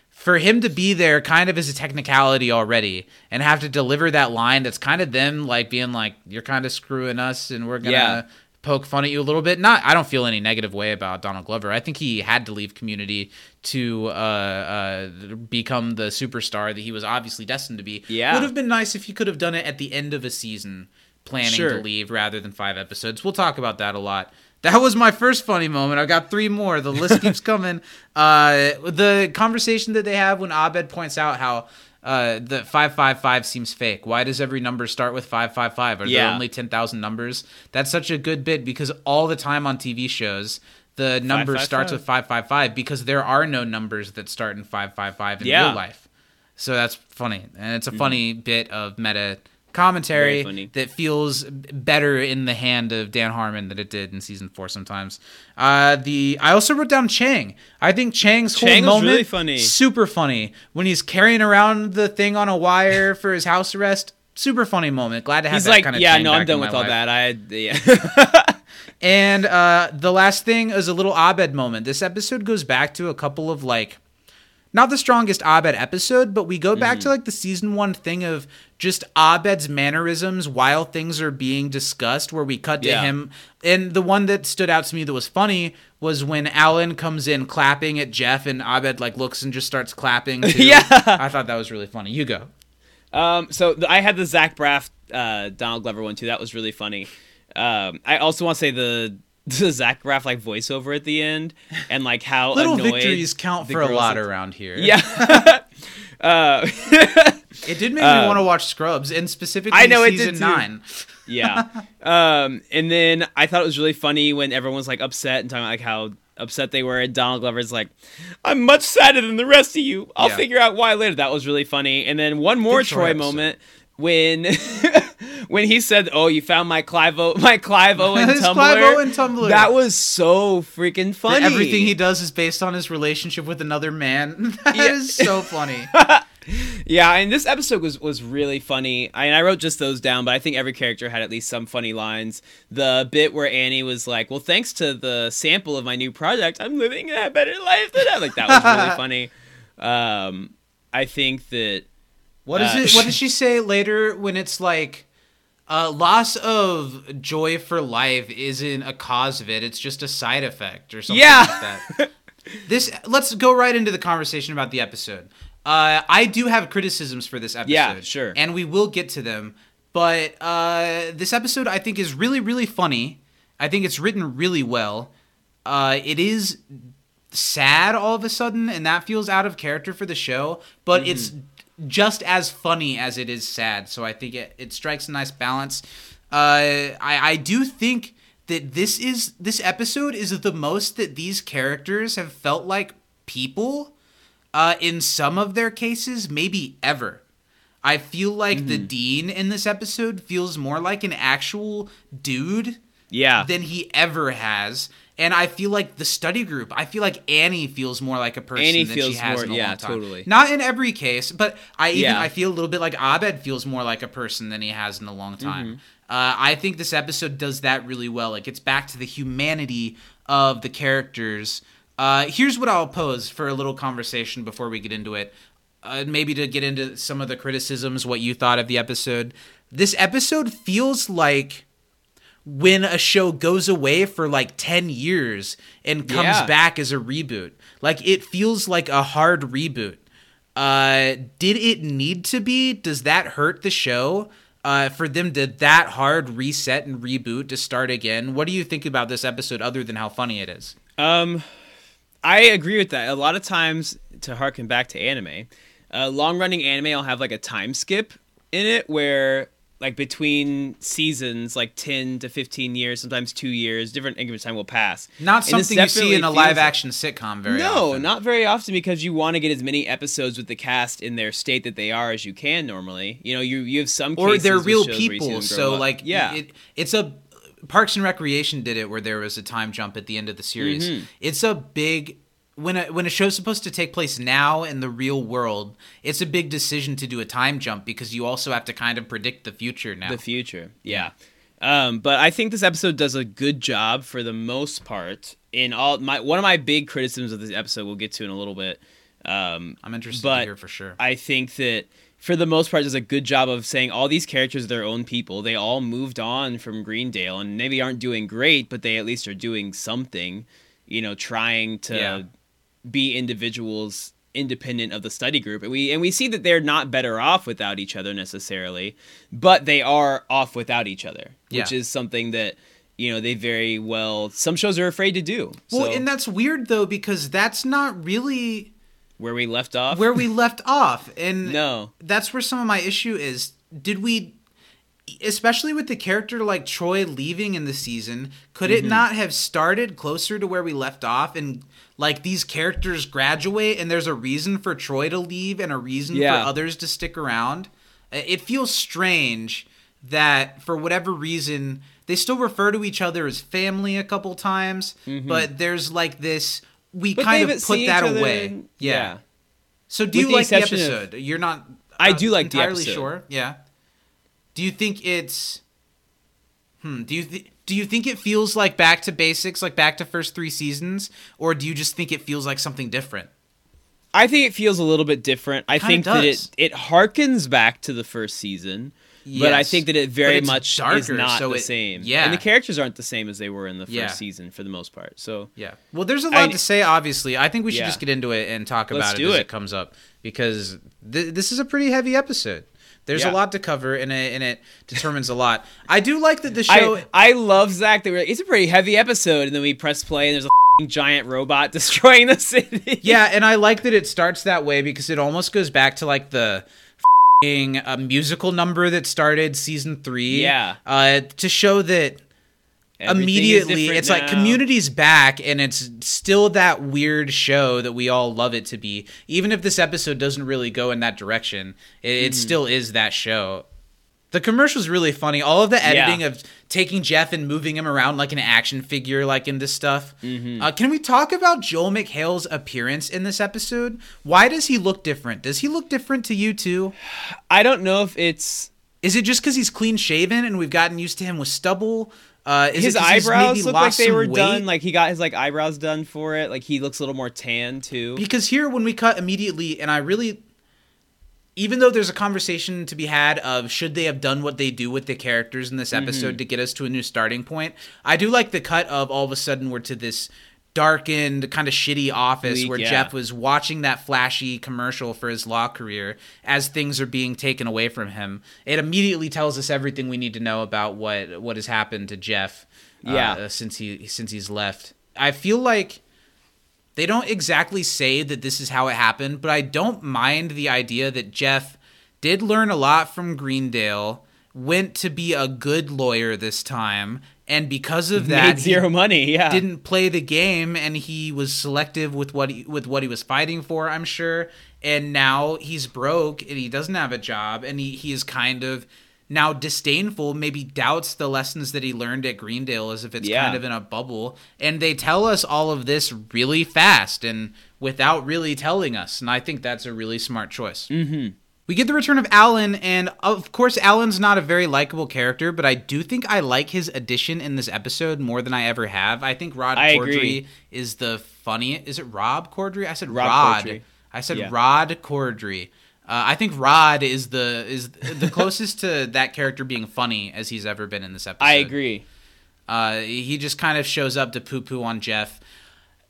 for him to be there, kind of as a technicality already, and have to deliver that line. That's kind of them like being like, "You're kind of screwing us, and we're gonna." Yeah. Poke fun at you a little bit. Not, I don't feel any negative way about Donald Glover. I think he had to leave Community to uh, uh, become the superstar that he was obviously destined to be. Yeah. would have been nice if he could have done it at the end of a season, planning Sure. to leave rather than five episodes. We'll talk about that a lot. That was my first funny moment. I've got three more. The list keeps coming. Uh, the conversation that they have when Abed points out how uh, the five five five seems fake. Why does every number start with five five five? Are there only ten thousand numbers? That's such a good bit because all the time on TV shows. The number 555. starts with 555 because there are no numbers that start in 555 in Yeah. real life. So that's funny. And it's a funny bit of meta commentary that feels better in the hand of Dan Harmon than it did in season four sometimes. Uh, the I also wrote down Chang. I think Chang's Chang whole moment really funny. super funny when he's carrying around the thing on a wire for his house arrest. Super funny moment. Glad to have He's that like, kind of yeah, no, I'm done with all life. that. I yeah. And uh, the last thing is a little Abed moment. This episode goes back to a couple of like, not the strongest Abed episode, but we go back to like the season one thing of just Abed's mannerisms while things are being discussed, where we cut to Yeah. him. And the one that stood out to me that was funny was when Alan comes in clapping at Jeff, and Abed like looks and just starts clapping. too. Yeah. I thought that was really funny. You go. Um, so I had the Zach Braff, uh, Donald Glover one too. That was really funny. Um, I also want to say the the Zach Braff like voiceover at the end and like how Little victories count for a lot around here. Yeah. uh, It did make me want to watch Scrubs, and specifically I know it did season nine. yeah. Um, and then I thought it was really funny when everyone was like upset and talking about like how upset they were, and Donald Glover's like, "I'm much sadder than the rest of you. I'll Yeah. figure out why later." That was really funny. And then one more Good Troy Troy moment when when he said, "Oh, you found my Clive o- my Clive Owen His Tumblr." Clive Owen Tumblr. That was so freaking funny. Everything he does is based on his relationship with another man. That is Yeah. so funny. Yeah, and this episode was was really funny. I, and I wrote just those down, but I think every character had at least some funny lines. The bit where Annie was like, "Well, thanks to the sample of my new project, I'm living a better life than I." Like that was really funny. Um, I think that What is Uh, it? What does she say later when it's like, uh, loss of joy for life isn't a cause of it; it's just a side effect or something Yeah. like that. this. Let's go right into the conversation about the episode. Uh, I do have criticisms for this episode. Yeah, sure. and we will get to them. But uh, this episode, I think, is really, really funny. I think it's written really well. Uh, it is sad all of a sudden, and that feels out of character for the show. But it's just as funny as it is sad. So I think it, it strikes a nice balance. Uh, I I do think that this is this episode is the most that these characters have felt like people. Uh, in some of their cases, maybe ever. I feel like the dean in this episode feels more like an actual dude yeah, than he ever has. And I feel like the study group, I feel like Annie feels more like a person Annie than feels she has more- in a yeah, long time. totally. Not in every case, but I even Yeah. I feel a little bit like Abed feels more like a person than he has in a long time. Mm-hmm. Uh, I think this episode does that really well. It gets back to the humanity of the characters. Uh, here's what I'll pose for a little conversation before we get into it. Uh, maybe to get into some of the criticisms, what you thought of the episode. This episode feels like when a show goes away for like 10 years and comes Yeah. back as a reboot. Like it feels like a hard reboot. Uh did it need to be? Does that hurt the show? Uh for them to that hard reset and reboot to start again? What do you think about this episode other than how funny it is? Um, I agree with that. A lot of times, to harken back to anime, uh, long running anime I'll have like a time skip in it where, like, between seasons, like 10 to 15 years, sometimes two years, different increments of time will pass. Not And something you see in a live like- action sitcom very often. no, often. not very often because you want to get as many episodes with the cast in their state that they are as you can normally. You know, you you have some or they're real shows where you see people so up. like yeah, it, it's a parks and recreation did it where there was a time jump at the end of the series Mm-hmm. it's a big when a when a show's supposed to take place now in the real world it's a big decision to do a time jump because you also have to kind of predict the future now the future. Yeah. Um, but I think this episode does a good job for the most part. In all my one of my big criticisms of this episode, we'll get to in a little bit. Um, i'm interested but to hear for sure I think that for the most part, does a good job of saying all these characters are their own people. They all moved on from Greendale and maybe aren't doing great, but they at least are doing something. You know, trying to Yeah. Be individuals independent of the study group. And we and we see that they're not better off without each other necessarily but they are off without each other which is something that you know they very well some shows are afraid to do. Well so and that's weird though because that's not really where we left off? where we left off. And no. that's where some of my issue is. Did we, especially with the character like Troy leaving in the season, could Mm-hmm. it not have started closer to where we left off and like these characters graduate and there's a reason for Troy to leave and a reason Yeah. for others to stick around? It feels strange that for whatever reason they still refer to each other as family a couple times, but there's like this we Mm-hmm. But kind of put that away. yeah. So do With you the like the exception of- episode? You're not. I do like the entirely episode. Sure. Yeah. Do you think it's? Hmm. Do you th- do you think it feels like back to basics, like back to first three seasons, or do you just think it feels like something different? I think it feels a little bit different. I think that it it harkens back to the first season, but I think that it very much is not so the it- same. yeah. and the characters aren't the same as they were in the first Yeah. season for the most part. So Yeah. Well, there's a lot I- to say. Obviously, I think we should Yeah. just get into it and talk Let's about it as it. it comes up because th- this is a pretty heavy episode. There's Yeah. a lot to cover, and it, and it determines a lot. I do like that the show. I I love Zach that we're like, it's a pretty heavy episode, and then we press play and there's a f***ing giant robot destroying the city. Yeah, and I like that it starts that way because it almost goes back to like the fing, uh, musical number that started season three. Yeah. uh, to show that Everything immediately it's like now. community's back and it's still that weird show that we all love it to be. Even if this episode doesn't really go in that direction, it, Mm-hmm. it still is that show. The commercial's really funny. All of the editing Yeah. of taking Jeff and moving him around like an action figure, like in this stuff. Mm-hmm. Uh, can we talk about Joel McHale's appearance in this episode? Why does he look different? Does he look different to you too? I don't know if it's Is it just because he's clean shaven and we've gotten used to him with stubble? Uh, is his it 'cause eyebrows look like they were weight? done. Like he got his like eyebrows done for it. Like he looks a little more tan too. Because here, when we cut immediately, and I really, even though there's a conversation to be had of should they have done what they do with the characters in this Mm-hmm. episode to get us to a new starting point, I do like the cut of all of a sudden we're to this darkened, kind of shitty office where yeah. Jeff was watching that flashy commercial for his law career as things are being taken away from him. It immediately tells us everything we need to know about what what has happened to Jeff. uh, since he since he's left, I feel like they don't exactly say that this is how it happened, but I don't mind the idea that Jeff did learn a lot from Greendale, went to be a good lawyer this time, and because of that, Made zero he money. Yeah. didn't play the game, and he was selective with what he, with what he was fighting for. I'm sure, and now he's broke and he doesn't have a job, and he he is kind of now disdainful, maybe doubts the lessons that he learned at Greendale as if it's Yeah. kind of in a bubble. And they tell us all of this really fast and without really telling us. And I think that's a really smart choice. Mm-hmm. We get the return of Alan, and of course, Alan's not a very likable character, but I do think I like his addition in this episode more than I ever have. I think Rod I Corddry agree. is the funniest. Is it Rob Corddry? I said Rob Rod. Corddry. I said Yeah. Rod Corddry. Uh, I think Rod is the is the closest to that character being funny as he's ever been in this episode. I agree. Uh, he just kind of shows up to poo poo on Jeff.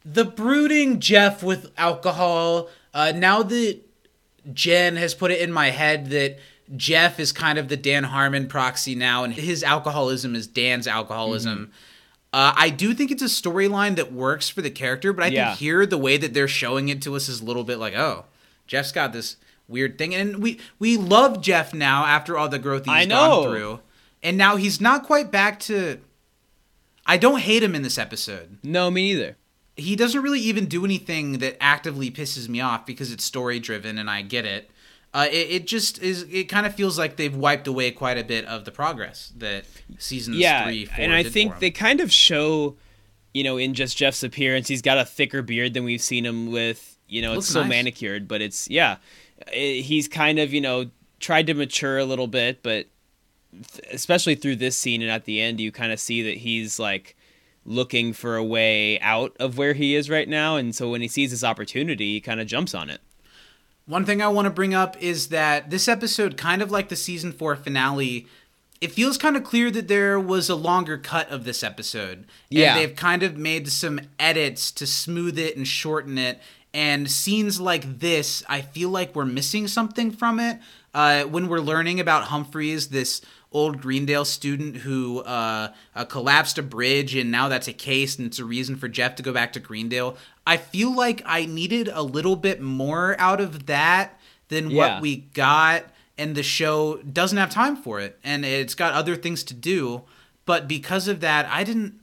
The brooding Jeff with alcohol. Uh, now that Jen has put it in my head that Jeff is kind of the Dan Harmon proxy now, and his alcoholism is Dan's alcoholism. Mm-hmm. Uh, I do think it's a storyline that works for the character, but I Yeah. think here the way that they're showing it to us is a little bit like, oh, Jeff's got this weird thing, and we we love Jeff now after all the growth he's I gone through, and now he's not quite back to. I don't hate him in this episode. No, me neither. He doesn't really even do anything that actively pisses me off because it's story driven, and I get it. Uh, it, it just is. It kind of feels like they've wiped away quite a bit of the progress that seasons yeah, three, four. and I think they kind of show, you know, in just Jeff's appearance, he's got a thicker beard than we've seen him with. You know, it's Looks still nice. manicured, but it's yeah, Eh, he's kind of you know tried to mature a little bit, but th- especially through this scene and at the end, you kind of see that he's like looking for a way out of where he is right now, and so when he sees this opportunity, he kind of jumps on it. One thing I want to bring up is that this episode, kind of like the season four finale, it feels kind of clear that there was a longer cut of this episode. Yeah. And they've kind of made some edits to smooth it and shorten it. And scenes like this, I feel like we're missing something from it. Uh, when we're learning about Humphreys, this old Greendale student who uh, uh, collapsed a bridge, and now that's a case, and it's a reason for Jeff to go back to Greendale. I feel like I needed a little bit more out of that than Yeah. what we got, and the show doesn't have time for it, and it's got other things to do. But because of that, I didn't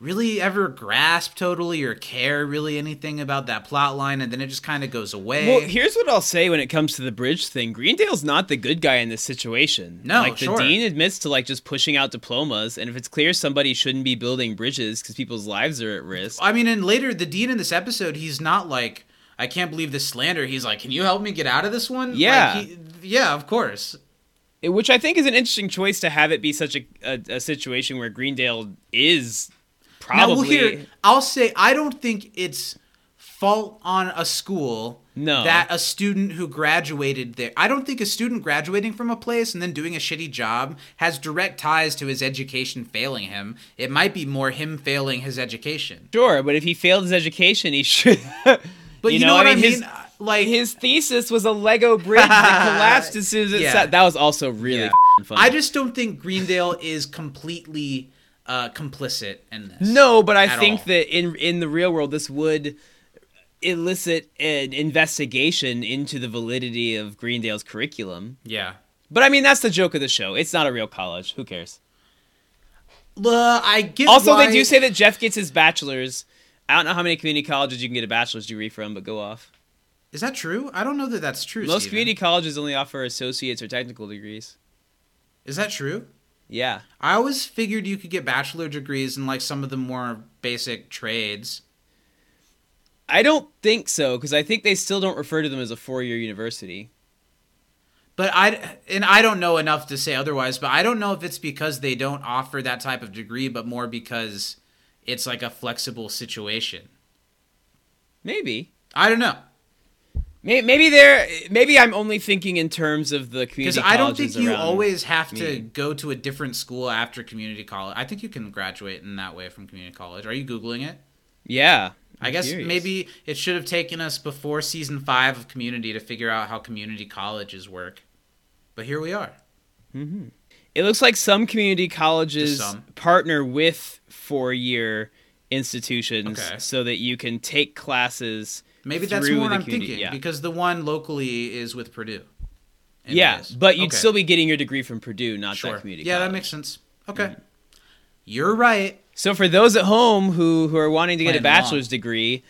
really ever grasp totally or care really anything about that plot line, and then it just kind of goes away. Well, here's what I'll say when it comes to the bridge thing. Greendale's not the good guy in this situation. No, like the sure. dean admits to like just pushing out diplomas, and if it's clear somebody shouldn't be building bridges because people's lives are at risk. I mean, and later the dean in this episode, he's not like, I can't believe this slander. He's like, can you help me get out of this one? Like, Yeah. he- yeah, of course. Which I think is an interesting choice to have it be such a, a, a situation where Greendale is Now, probably well, here, I'll say, I don't think it's fault on a school No. that a student who graduated there. I don't think a student graduating from a place and then doing a shitty job has direct ties to his education failing him. It might be more him failing his education. sure, but if he failed his education, he should. But you, know, what I mean? His, uh, like his thesis was a Lego bridge that collapsed as soon as it Yeah. sat. That was also really Yeah. funny. I just don't think Greendale is completely uh, complicit in this. No, but I think all. that in in the real world, this would elicit an investigation into the validity of Greendale's curriculum. Yeah. But I mean, that's the joke of the show. It's not a real college. Who cares? Well, I get. Also, why- they do say that Jeff gets his bachelor's. I don't know how many community colleges you can get a bachelor's degree from, but go off. Is that true? I don't know that that's true. Most Steven. community colleges only offer associates or technical degrees. Is that true? Yeah. I always figured you could get bachelor degrees in like some of the more basic trades. I don't think so because I think they still don't refer to them as a four-year university. But I and I don't know enough to say otherwise, but I don't know if it's because they don't offer that type of degree, but more because it's like a flexible situation. Maybe. I don't know. Maybe, maybe they're maybe I'm only thinking in terms of the community college. Because I don't think you always have to go to a different school after community college. I think you can graduate in that way from community college. Are you googling it? Yeah. I I'm guess curious. maybe it should have taken us before season five of Community to figure out how community colleges work. But here we are. Mm-hmm. It looks like some community colleges some. partner with four-year institutions Okay. so that you can take classes. Maybe that's more what I'm community- thinking yeah. because the one locally is with Purdue. And yeah, but you'd Okay. still be getting your degree from Purdue, not sure. that community. Yeah, that makes sense. Mm-hmm. Okay, you're right. So for those at home who who are wanting to get a bachelor's degree,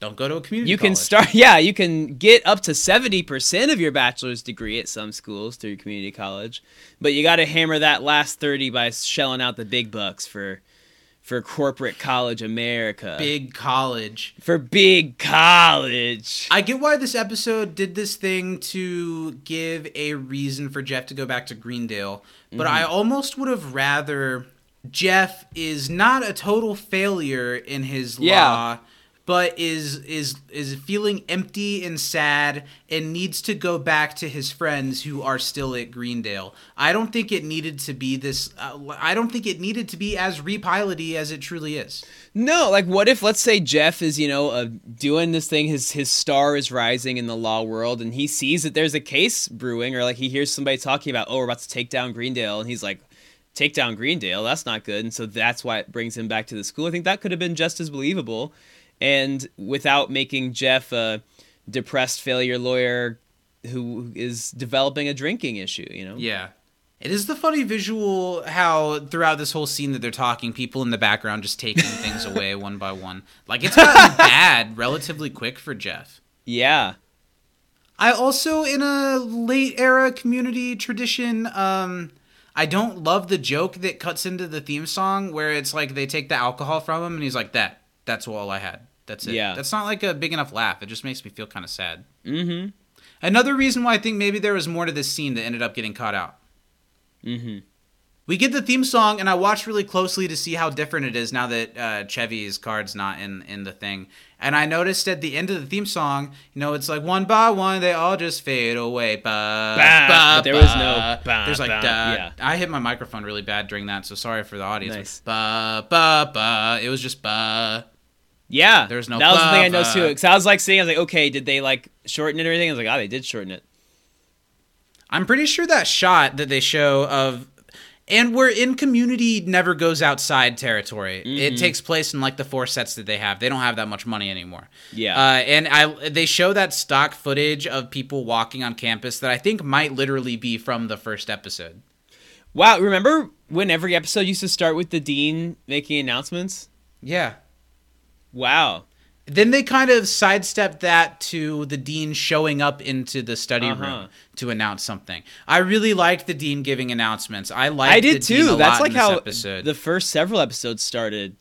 Don't go to a community. you can start. Yeah, you can get up to seventy percent of your bachelor's degree at some schools through community college, but you got to hammer that last thirty by shelling out the big bucks for for corporate college America. big college. for big college. I get why this episode did this thing to give a reason for Jeff to go back to Greendale, but Mm-hmm. I almost would have rather Jeff is not a total failure in his Yeah. law, but is is is feeling empty and sad and needs to go back to his friends who are still at Greendale. I don't think it needed to be this. Uh, I don't think it needed to be as repiloty as it truly is. No, like what if let's say Jeff is, you know, uh, doing this thing his his star is rising in the law world and he sees that there's a case brewing or like he hears somebody talking about, "Oh, we're about to take down Greendale." And he's like, "Take down Greendale? That's not good." And so that's why it brings him back to the school. I think that could have been just as believable and without making Jeff a depressed failure lawyer who is developing a drinking issue, you know? Yeah. It is the funny visual how throughout this whole scene that they're talking, people in the background just taking things away one by one. Like it's gotten bad relatively quick for Jeff. Yeah. I also, in a late era community tradition, um, I don't love the joke that cuts into the theme song where it's like they take the alcohol from him and he's like, "That, that's all I had. That's it." Yeah. that's not like a big enough laugh. It just makes me feel kind of sad. Mm-hmm. Another reason why I think maybe there was more to this scene that ended up getting cut out. Mm-hmm. We get the theme song, and I watched really closely to see how different it is now that uh, Chevy's card's not in in the thing. And I noticed at the end of the theme song, you know, it's like one by one they all just fade away. Ba, Bah, ba, but there was no bah, There's like bah, da. yeah. I hit my microphone really bad during that, so sorry for the audience. Nice. Ba ba ba. It was just ba. Yeah, There's no That was the thing I noticed too. Because I was like seeing, I was like, okay, did they like shorten it or anything? I was like, oh, they did shorten it. I'm pretty sure that shot that they show of and we're in community never goes outside territory. Mm-hmm. It takes place in like the four sets that they have. They don't have that much money anymore. Yeah. Uh, and I they show that stock footage of people walking on campus that I think might literally be from the first episode. Wow, remember when every episode used to start with the dean making announcements? Yeah. Wow. Then they kind of sidestepped that to the dean showing up into the study Uh-huh. room to announce something. I really liked the dean giving announcements. I liked I did too. That's like how episode. the first several episodes started.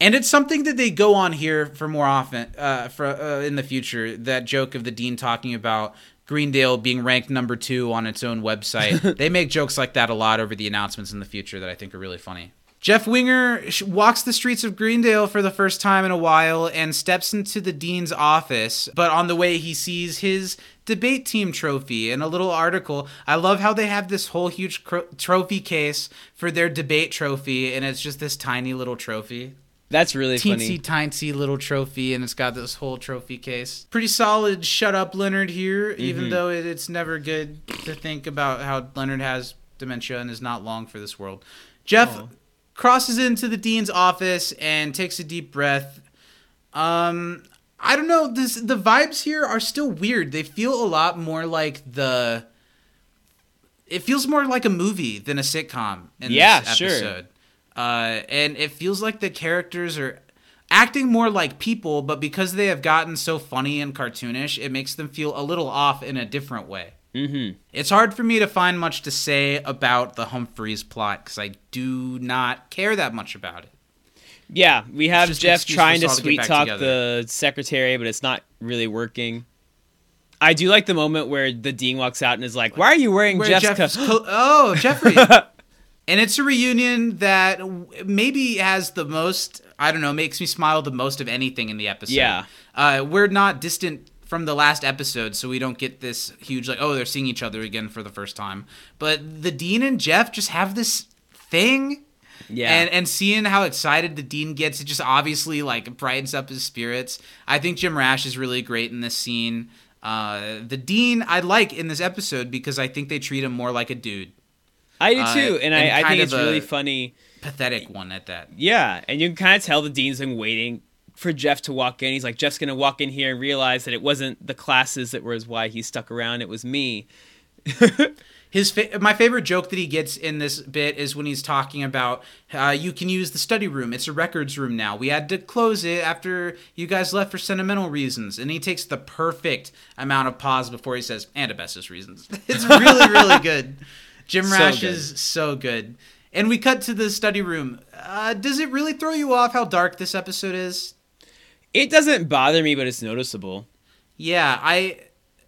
And it's something that they go on here for more often uh, for uh, in the future. That joke of the dean talking about Greendale being ranked number two on its own website. they make jokes like that a lot over the announcements in the future that I think are really funny. Jeff Winger walks the streets of Greendale for the first time in a while and steps into the dean's office. But on the way, he sees his debate team trophy and a little article. I love how they have this whole huge cro- trophy case for their debate trophy, and it's just this tiny little trophy That's really teensy funny. tiny little trophy and it's got this whole trophy case pretty solid shut up leonard here Mm-hmm. even though it, it's never good to think about how leonard has dementia and is not long for this world jeff Aw. Crosses into the dean's office and takes a deep breath um i don't know this the vibes here are still weird they feel a lot more like the it feels more like a movie than a sitcom in Yeah, this sure. episode. Uh, and it feels like the characters are acting more like people, but because they have gotten so funny and cartoonish, it makes them feel a little off in a different way. Mm-hmm. It's hard for me to find much to say about the Humphreys plot because I do not care that much about it. Yeah, we have Jeff trying to sweet talk together. the secretary, but it's not really working. I do like the moment where the dean walks out and is like, "Why are you wearing Where Jeff's, Jeff's co-" co- oh, Jeffrey. and it's a reunion that maybe has the most, I don't know, makes me smile the most of anything in the episode. Yeah. Uh, we're not distant from the last episode, so we don't get this huge, like, oh, they're seeing each other again for the first time. But the Dean and Jeff just have this thing. Yeah. And and seeing how excited the dean gets, it just obviously like brightens up his spirits. I think Jim Rash is really great in this scene. Uh, the dean I like in this episode because I think they treat him more like a dude, I do uh, too, and, and I, I think it's really funny. pathetic one at that. Yeah, and you can kind of tell the dean's been waiting for Jeff to walk in. He's like, Jeff's gonna walk in here and realize that it wasn't the classes that was why he stuck around. It was me. His fa- my favorite joke that he gets in this bit is when he's talking about uh, you can use the study room. It's a records room now. We had to close it after you guys left for sentimental reasons, and he takes the perfect amount of pause before he says and asbestos reasons. It's really really good. Jim So Rash good. is so good. And we cut to the study room. Uh, does it really throw you off how dark this episode is? It doesn't bother me, but it's noticeable. Yeah, I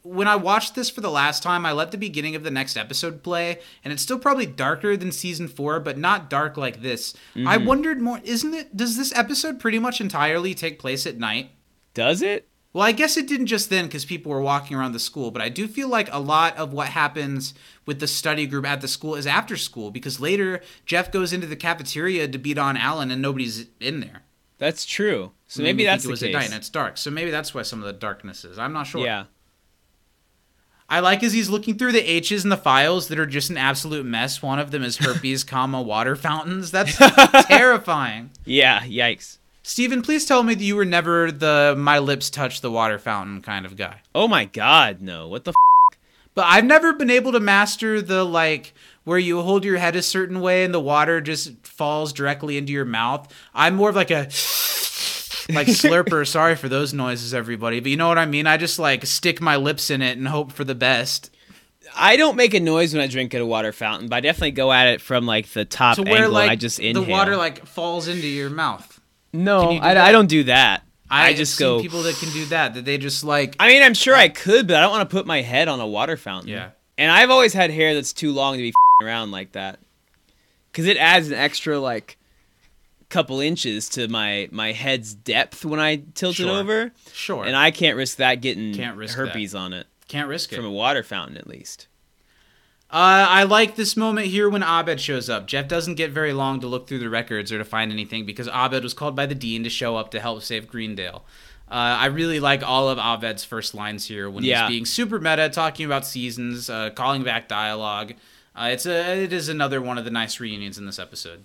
when I watched this for the last time, I let the beginning of the next episode play, and it's still probably darker than season four, but not dark like this. I mm-hmm. wondered more. Isn't it? Does this episode pretty much entirely take place at night? Does it? Well, I guess it didn't just then because people were walking around the school, but I do feel like a lot of what happens with the study group at the school is after school because later Jeff goes into the cafeteria to beat on Alan and nobody's in there. That's true. So maybe that's it the was case. at night and it's dark. So maybe that's why some of the darkness is. I'm not sure. Yeah. I like as he's looking through the H's in the files that are just an absolute mess. One of them is herpes, comma water fountains. That's terrifying. Yeah. Yikes. Steven, please tell me that you were never the my lips touch the water fountain kind of guy. Oh my God, no! What the? F- But I've never been able to master the like where you hold your head a certain way and the water just falls directly into your mouth. I'm more of like a like slurper. Sorry for those noises, everybody. But you know what I mean? I just like stick my lips in it and hope for the best. I don't make a noise when I drink at a water fountain, but I definitely go at it from like the top To angle. where and like I just inhale. the water like falls into your mouth. no, do I. I don't do that. I, I've just go. people that can do that. That they just like I mean, I'm sure I could, but I don't want to put my head on a water fountain. Yeah. And I've always had hair that's too long to be around like that, because it adds an extra like couple inches to my my head's depth when I tilt it over, sure and I can't risk that getting Can't risk herpes on it can't risk it. from a water fountain at least. Uh, I like this moment here when Abed shows up. Jeff doesn't get very long to look through the records or to find anything because Abed was called by the dean to show up to help save Greendale. Uh, I really like all of Abed's first lines here when Yeah. he's being super meta, talking about seasons, uh, calling back dialogue. Uh, it's a it is another one of the nice reunions in this episode.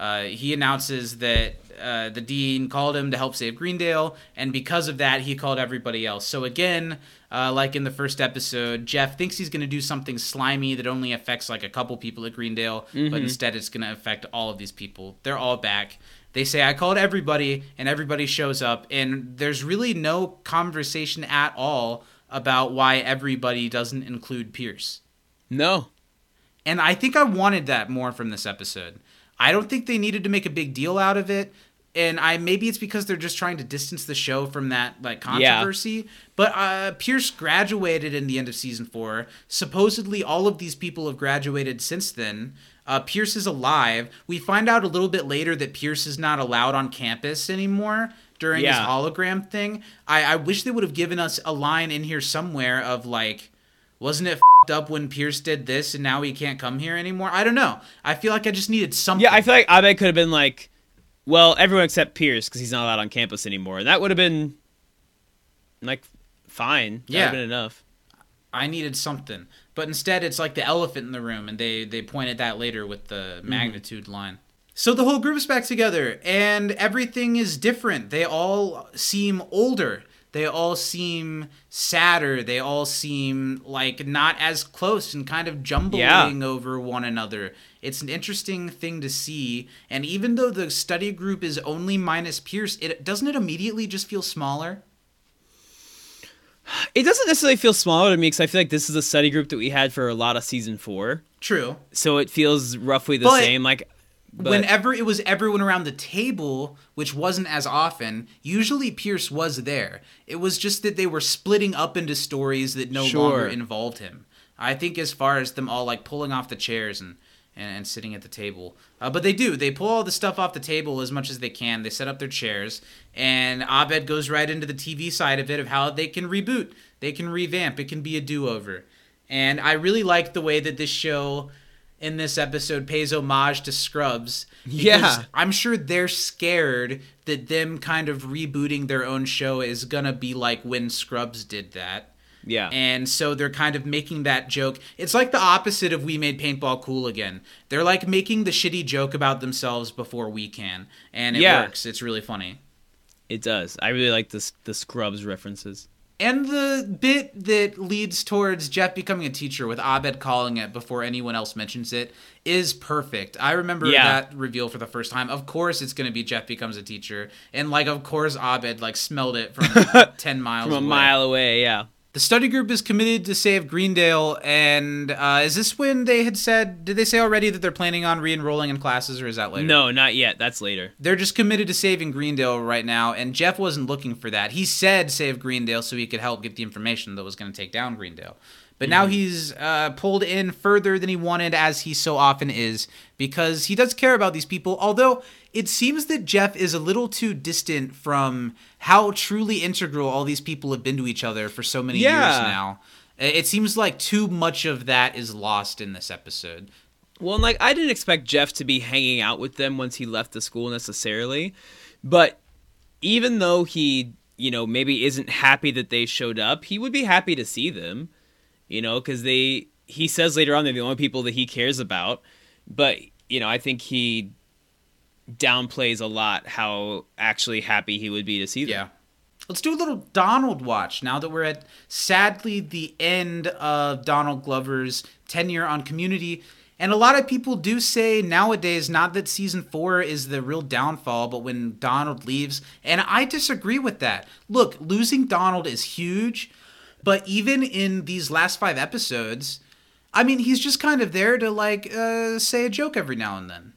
Uh, he announces that uh, the dean called him to help save Greendale, and because of that, he called everybody else. So again, uh, like in the first episode, Jeff thinks he's going to do something slimy that only affects like a couple people at Greendale, but instead it's going to affect all of these people. They're all back. They say, I called everybody, and everybody shows up, and there's really no conversation at all about why everybody doesn't include Pierce. No, And I think I wanted that more from this episode. I don't think they needed to make a big deal out of it. And I maybe it's because they're just trying to distance the show from that like Yeah. controversy. But uh, Pierce graduated in the end of season four. Supposedly, all of these people have graduated since then. Uh, Pierce is alive. We find out a little bit later that Pierce is not allowed on campus anymore during his hologram thing. I, I wish they would have given us a line in here somewhere of like, wasn't it fed up when Pierce did this and now he can't come here anymore? I don't know. I feel like I just needed something. yeah, I feel like Abed could have been like, well, everyone except Pierce because he's not allowed on campus anymore, and that would have been like fine. That Yeah. would have been enough. I needed something. But instead it's like the elephant in the room and they they pointed that later with the mm-hmm. magnitude line. So the whole group's back together and everything is different. They all seem older. They all seem sadder. They all seem like not as close and kind of jumbling over one another. It's an interesting thing to see. And even though the study group is only minus Pierce, it doesn't it immediately just feel smaller? It doesn't necessarily feel smaller to me because I feel like this is a study group that we had for a lot of season four, True. so it feels roughly the But same. Like, but, Whenever it was everyone around the table, which wasn't as often, usually Pierce was there. It was just that they were splitting up into stories that no Sure. longer involved him. I think as far as them all like pulling off the chairs and and, and sitting at the table, uh, but they do. They pull all the stuff off the table as much as they can. They set up their chairs, and Abed goes right into the TV side of it of how they can reboot, they can revamp, it can be a do over. And I really like the way that this show in this episode pays homage to Scrubs. Yeah. I'm sure they're scared that them kind of rebooting their own show is gonna be like when Scrubs did that. yeah, And so they're kind of making that joke. It's like the opposite of we made paintball cool again. They're like making the shitty joke about themselves before we can. And it Yeah. works. It's really funny. it does. I really like this the Scrubs references. And the bit that leads towards Jeff becoming a teacher with Abed calling it before anyone else mentions it is perfect. I remember Yeah. that reveal for the first time. Of course it's going to be Jeff becomes a teacher. And like of course Abed like smelled it from 10 miles From a away. mile away, yeah. The study group is committed to save Greendale and uh, is this when they had said did they say already that they're planning on re-enrolling in classes or is that later? No, not yet. That's later. They're just committed to saving Greendale right now, and Jeff wasn't looking for that. He said save Greendale so he could help get the information that was going to take down Greendale. But now he's uh, pulled in further than he wanted, as he so often is, because he does care about these people. Although it seems that Jeff is a little too distant from how truly integral all these people have been to each other for so many years now. It seems like too much of that is lost in this episode. Well, and like I didn't expect Jeff to be hanging out with them once he left the school necessarily, but even though he, you know, maybe isn't happy that they showed up, he would be happy to see them, you know, because they. He says later on they're the only people that he cares about, but you know, I think he downplays a lot how actually happy he would be to see them. Yeah. Let's do a little Donald watch now that we're at sadly the end of Donald Glover's tenure on Community. And a lot of people do say nowadays, not that season four is the real downfall, but when Donald leaves. And I disagree with that. Look, losing Donald is huge, but even in these last five episodes, I mean, he's just kind of there to like uh, say a joke every now and then.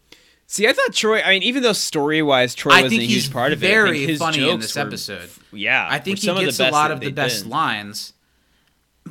See, I thought Troy. I mean, even though story wise, Troy I wasn't a huge part of it. I think his funny in this were- episode. Yeah, I think he some of the gets a lot of the best been. lines.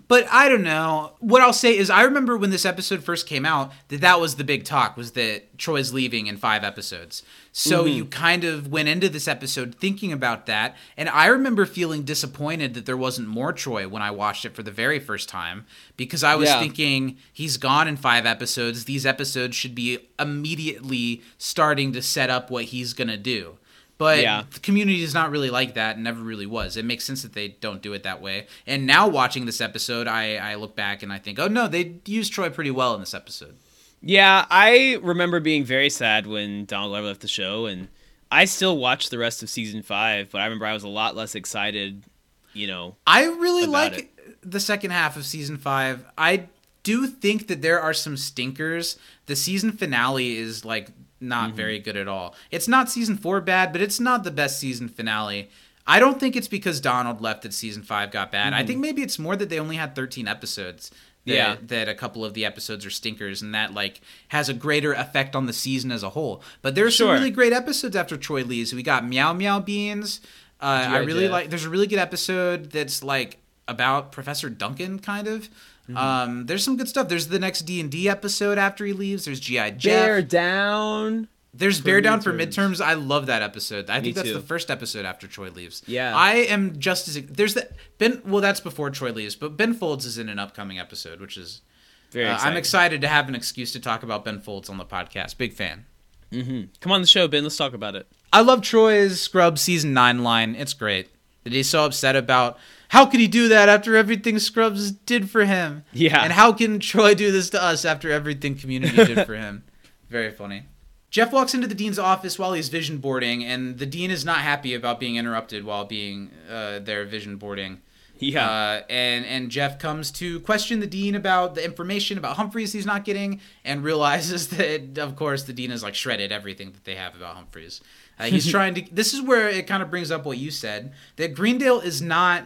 But I don't know. What I'll say is, I remember when this episode first came out that that was the big talk was that Troy's leaving in five episodes. So Mm-hmm. you kind of went into this episode thinking about that, and I remember feeling disappointed that there wasn't more Troy when I watched it for the very first time because I was Yeah. thinking he's gone in five episodes. These episodes should be immediately starting to set up what he's gonna do. But Yeah. the community is not really like that and never really was. It makes sense that they don't do it that way. And now watching this episode, I, I look back and I think, oh no, they used Troy pretty well in this episode. Yeah, I remember being very sad when Donald Glover left the show, and I still watched the rest of season five. But I remember I was a lot less excited. You know, I really like the second half of season five. I do think that there are some stinkers. The season finale is like not Mm-hmm. very good at all. It's not season four bad, but it's not the best season finale. I don't think it's because Donald left that season five got bad. I think maybe it's more that they only had 13 episodes. That, Mm-hmm. Yeah. that a couple of the episodes are stinkers, and that like has a greater effect on the season as a whole. But there's Sure. some really great episodes after Troy leaves. We got Meow Meow Beans. Uh, I really like. There's a really good episode that's like about Professor Duncan, kind of. Mm-hmm. Um, there's some good stuff. There's the next D and D episode after he leaves. There's GI Jeff. bear down. There's Bear Down for midterms. midterms. I love that episode. I Me think that's too. the first episode after Troy leaves. Yeah. I am just as there's that Ben. Well, that's before Troy leaves, but Ben Folds is in an upcoming episode, which is Very uh. I'm excited to have an excuse to talk about Ben Folds on the podcast. Big fan. Come on the show, Ben. Let's talk about it. I love Troy's Scrub season nine line. It's great. That he's so upset about how could he do that after everything Scrubs did for him? Yeah. And how can Troy do this to us after everything Community did for him? Very funny. Jeff walks into the dean's office while he's vision boarding, and the dean is not happy about being interrupted while being uh, there vision boarding. Yeah. Uh, and and Jeff comes to question the dean about the information about Humphreys he's not getting, and realizes that of course the dean has like shredded everything that they have about Humphreys. Uh, he's trying to. This is where it kind of brings up what you said that Greendale is not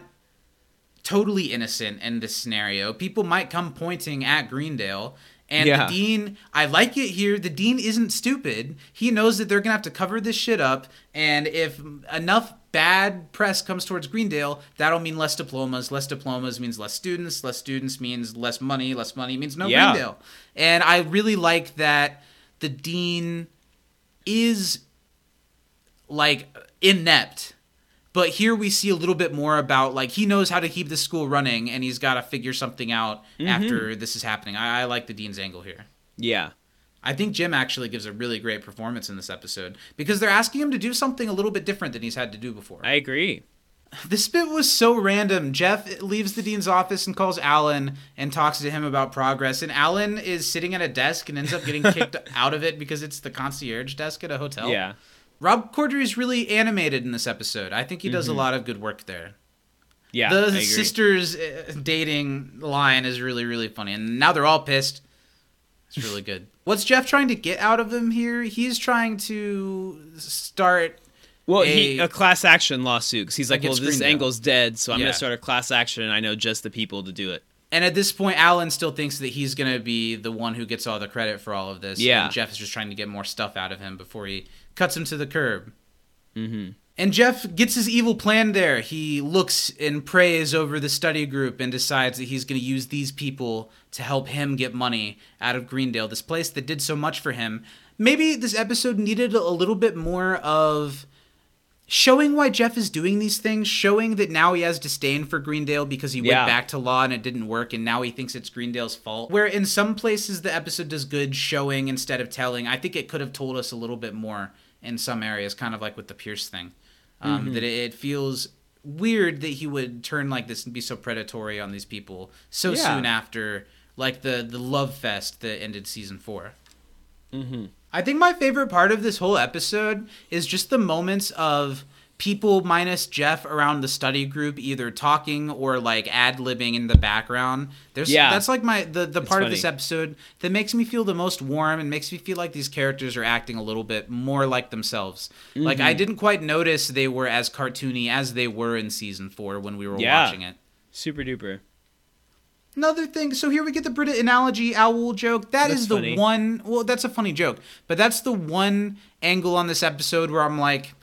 totally innocent in this scenario. People might come pointing at Greendale. And Yeah. the dean, I like it here. The dean isn't stupid. He knows that they're gonna have to cover this shit up, and if enough bad press comes towards Greendale, that'll mean less diplomas. Less diplomas means less students. Less students means less money. Less money means no Yeah. Greendale. And I really like that the dean is like inept but here we see a little bit more about like he knows how to keep the school running and he's got to figure something out mm-hmm. after this is happening I, I like the dean's angle here Yeah. i think jim actually gives a really great performance in this episode because they're asking him to do something a little bit different than he's had to do before I agree. this bit was so random. Jeff leaves the dean's office and calls Alan and talks to him about progress. And Alan is sitting at a desk and ends up getting kicked out of it because it's the concierge desk at a hotel. Yeah. Rob Corddry is really animated in this episode. I think he does a lot of good work there. Yeah. the sisters uh, dating line is really really funny, and now they're all pissed. It's really good. What's Jeff trying to get out of him here? He's trying to start. Well, a- he a class action lawsuit because he's like, well, this angle's dead, so I'm Yeah. gonna start a class action, and I know just the people to do it. And at this point, Alan still thinks that he's going to be the one who gets all the credit for all of this. Yeah. And Jeff is just trying to get more stuff out of him before he cuts him to the curb. Mm-hmm. And Jeff gets his evil plan there. He looks and prays over the study group and decides that he's going to use these people to help him get money out of Greendale, this place that did so much for him. Maybe this episode needed a little bit more of showing why Jeff is doing these things, showing that now he has disdain for Greendale because he Yeah. went back to law and it didn't work, and now he thinks it's Greendale's fault. Where in some places the episode does good showing instead of telling. I think it could have told us a little bit more in some areas, kind of like with the Pierce thing. Um, That it, it feels weird that he would turn like this and be so predatory on these people so Yeah. soon after like the the love fest that ended season 4. Mm-hmm. I think my favorite part of this whole episode is just the moments of people minus Jeff around the study group either talking or like ad libbing in the background. There's Yeah. that's like my the, the part of this episode that makes me feel the most warm and makes me feel like these characters are acting a little bit more like themselves. Like Mm-hmm. I didn't quite notice they were as cartoony as they were in season 4 when we were Yeah. watching it. Super duper. Another thing, so here we get the Britta analogy owl joke. That is That's the funny. one. Well, that's a funny joke, but that's the one angle on this episode where I'm like,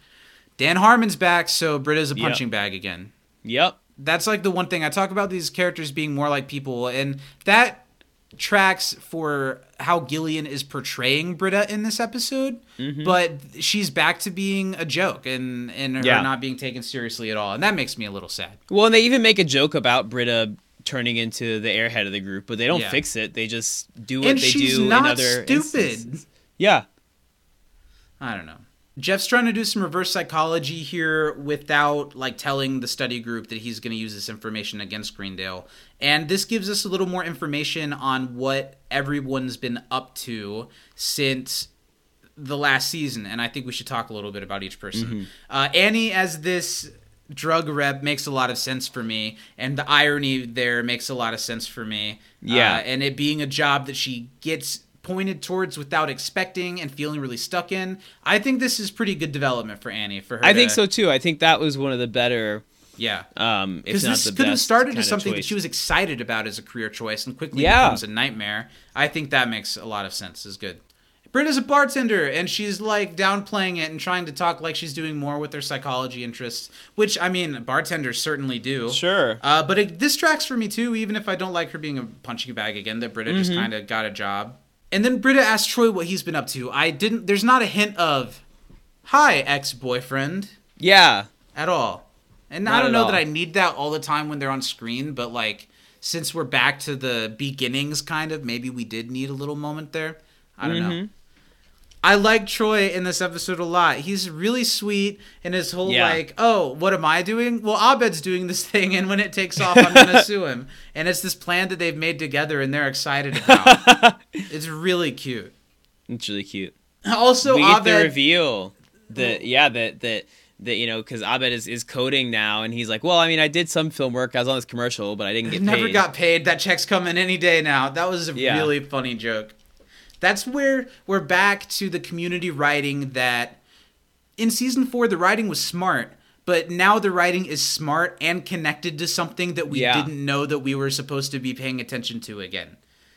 Dan Harmon's back, so Britta's a Yep. punching bag again. Yep. That's like the one thing I talk about these characters being more like people, and that tracks for how Gillian is portraying Britta in this episode. But she's back to being a joke and and her Mm-hmm. Yeah. not being taken seriously at all, and that makes me a little sad. Well, and they even make a joke about Britta turning into the airhead of the group, but they don't Yeah. fix it. They just do what And they do not in other stupid. instances. Yeah. I don't know. Jeff's trying to do some reverse psychology here without like telling the study group that he's going to use this information against Greendale. And this gives us a little more information on what everyone's been up to since the last season. And I think we should talk a little bit about each person. Uh, Annie, as this drug rep, makes a lot of sense for me. And the irony there makes a lot of sense for me. Yeah. Uh, and it being a job that she gets pointed towards without expecting and feeling really stuck in. I think this is pretty good development for Annie. For her, I think so too. I think that was one of the better Yeah, um because this could have started as something that she was excited about as a career choice and quickly Yeah. becomes a nightmare. I think that makes a lot of sense. Is good. Britta's a bartender and she's like downplaying it and trying to talk like she's doing more with her psychology interests, which I mean, bartenders certainly do. Sure. Uh, but it, this tracks for me too, even if I don't like her being a punching bag again. That Britta just kind of got a job, and then Britta asked Troy what he's been up to. I didn't. There's not a hint of, "Hi, ex-boyfriend," Yeah. at all. And I don't know all. that I need that all the time when they're on screen, but like since we're back to the beginnings, kind of maybe we did need a little moment there. I don't know. I like Troy in this episode a lot. He's really sweet and his whole Yeah. like, oh, what am I doing? Well, Abed's doing this thing, and when it takes off, I'm gonna sue him. And it's this plan that they've made together, and they're excited about. it's really cute. It's really cute. Also, we get Abed, the reveal that yeah that that that you know because Abed is, is coding now and he's like well I mean I did some film work I was on this commercial but I didn't get never paid. got paid. That check's coming any day now. That was a Yeah. really funny joke. That's where we're back to the community writing that in season four the writing was smart, but now the writing is smart and connected to something that we Yeah. didn't know that we were supposed to be paying attention to again.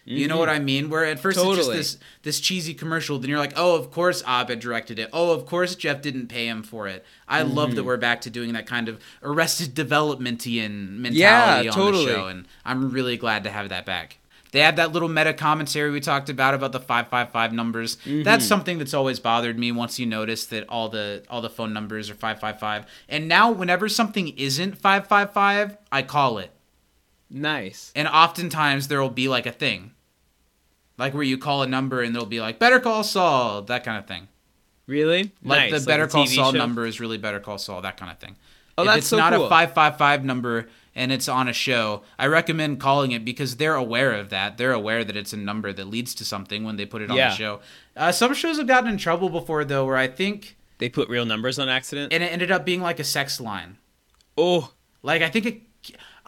You know what I mean? Where at first Mm-hmm. Totally. it's just this this cheesy commercial, then you're like, oh, of course Abed directed it. Oh, of course Jeff didn't pay him for it. I love Mm-hmm. that we're back to doing that kind of Arrested Developmentian mentality Yeah, on totally. the show, and I'm really glad to have that back. They have that little meta commentary we talked about about the five five five numbers. Mm-hmm. That's something that's always bothered me. Once you notice that all the all the phone numbers are five five five, and now whenever something isn't five five five, I call it. Nice. And oftentimes there will be like a thing, like where you call a number and there'll be like Better Call Saul, that kind of thing. Really? Like nice. the Better a Call Saul show? number is really Better Call Saul, that kind of thing. Oh, if that's it's so not cool. a 555 number and it's on a show, I recommend calling it because they're aware of that. They're aware that it's a number that leads to something when they put it on Yeah. the show. Uh, some shows have gotten in trouble before, though, where I think, They put real numbers on accident. and it ended up being like a sex line. oh, Like, I think it.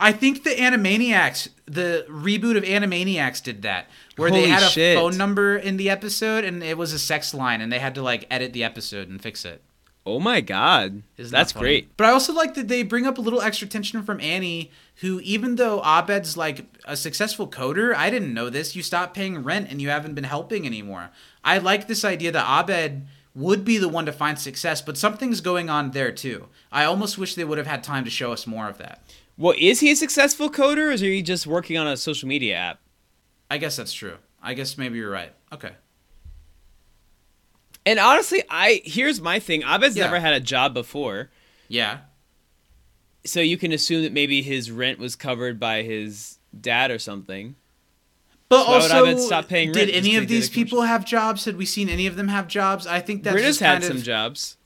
I think the Animaniacs, the reboot of Animaniacs, did that, where they had a shit. phone number in the episode and it was a sex line, and they had to like edit the episode and fix it. Oh my God. Isn't That's that great. But I also like that they bring up a little extra tension from Annie, who even though Abed's like a successful coder, I didn't know this. You stopped paying rent and you haven't been helping anymore. I like this idea that Abed would be the one to find success, but something's going on there too. I almost wish they would have had time to show us more of that. Well, is he a successful coder, or is he just working on a social media app? I guess that's true. I guess maybe you're right. Okay. And honestly, I here's my thing. Abed's Yeah. never had a job before, Yeah. so you can assume that maybe his rent was covered by his dad or something. But So also, Abed stop paying did any of these people have jobs? Had we seen any of them have jobs? I think that's Britta's just had kind some of. jobs.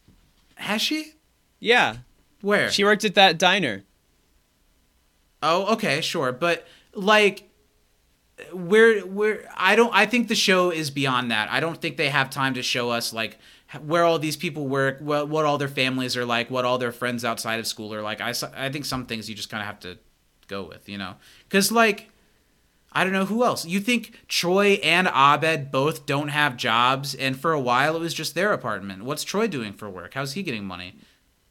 Has she? Yeah, Where? she worked at that diner. Oh, okay, sure, but like we're we're I don't I think the show is beyond that. I don't think they have time to show us like where all these people work, what what all their families are like, what all their friends outside of school are like. I I think some things you just kind of have to go with, you know. Cuz like I don't know who else. You think Troy and Abed both don't have jobs and for a while it was just their apartment. What's Troy doing for work? How's he getting money?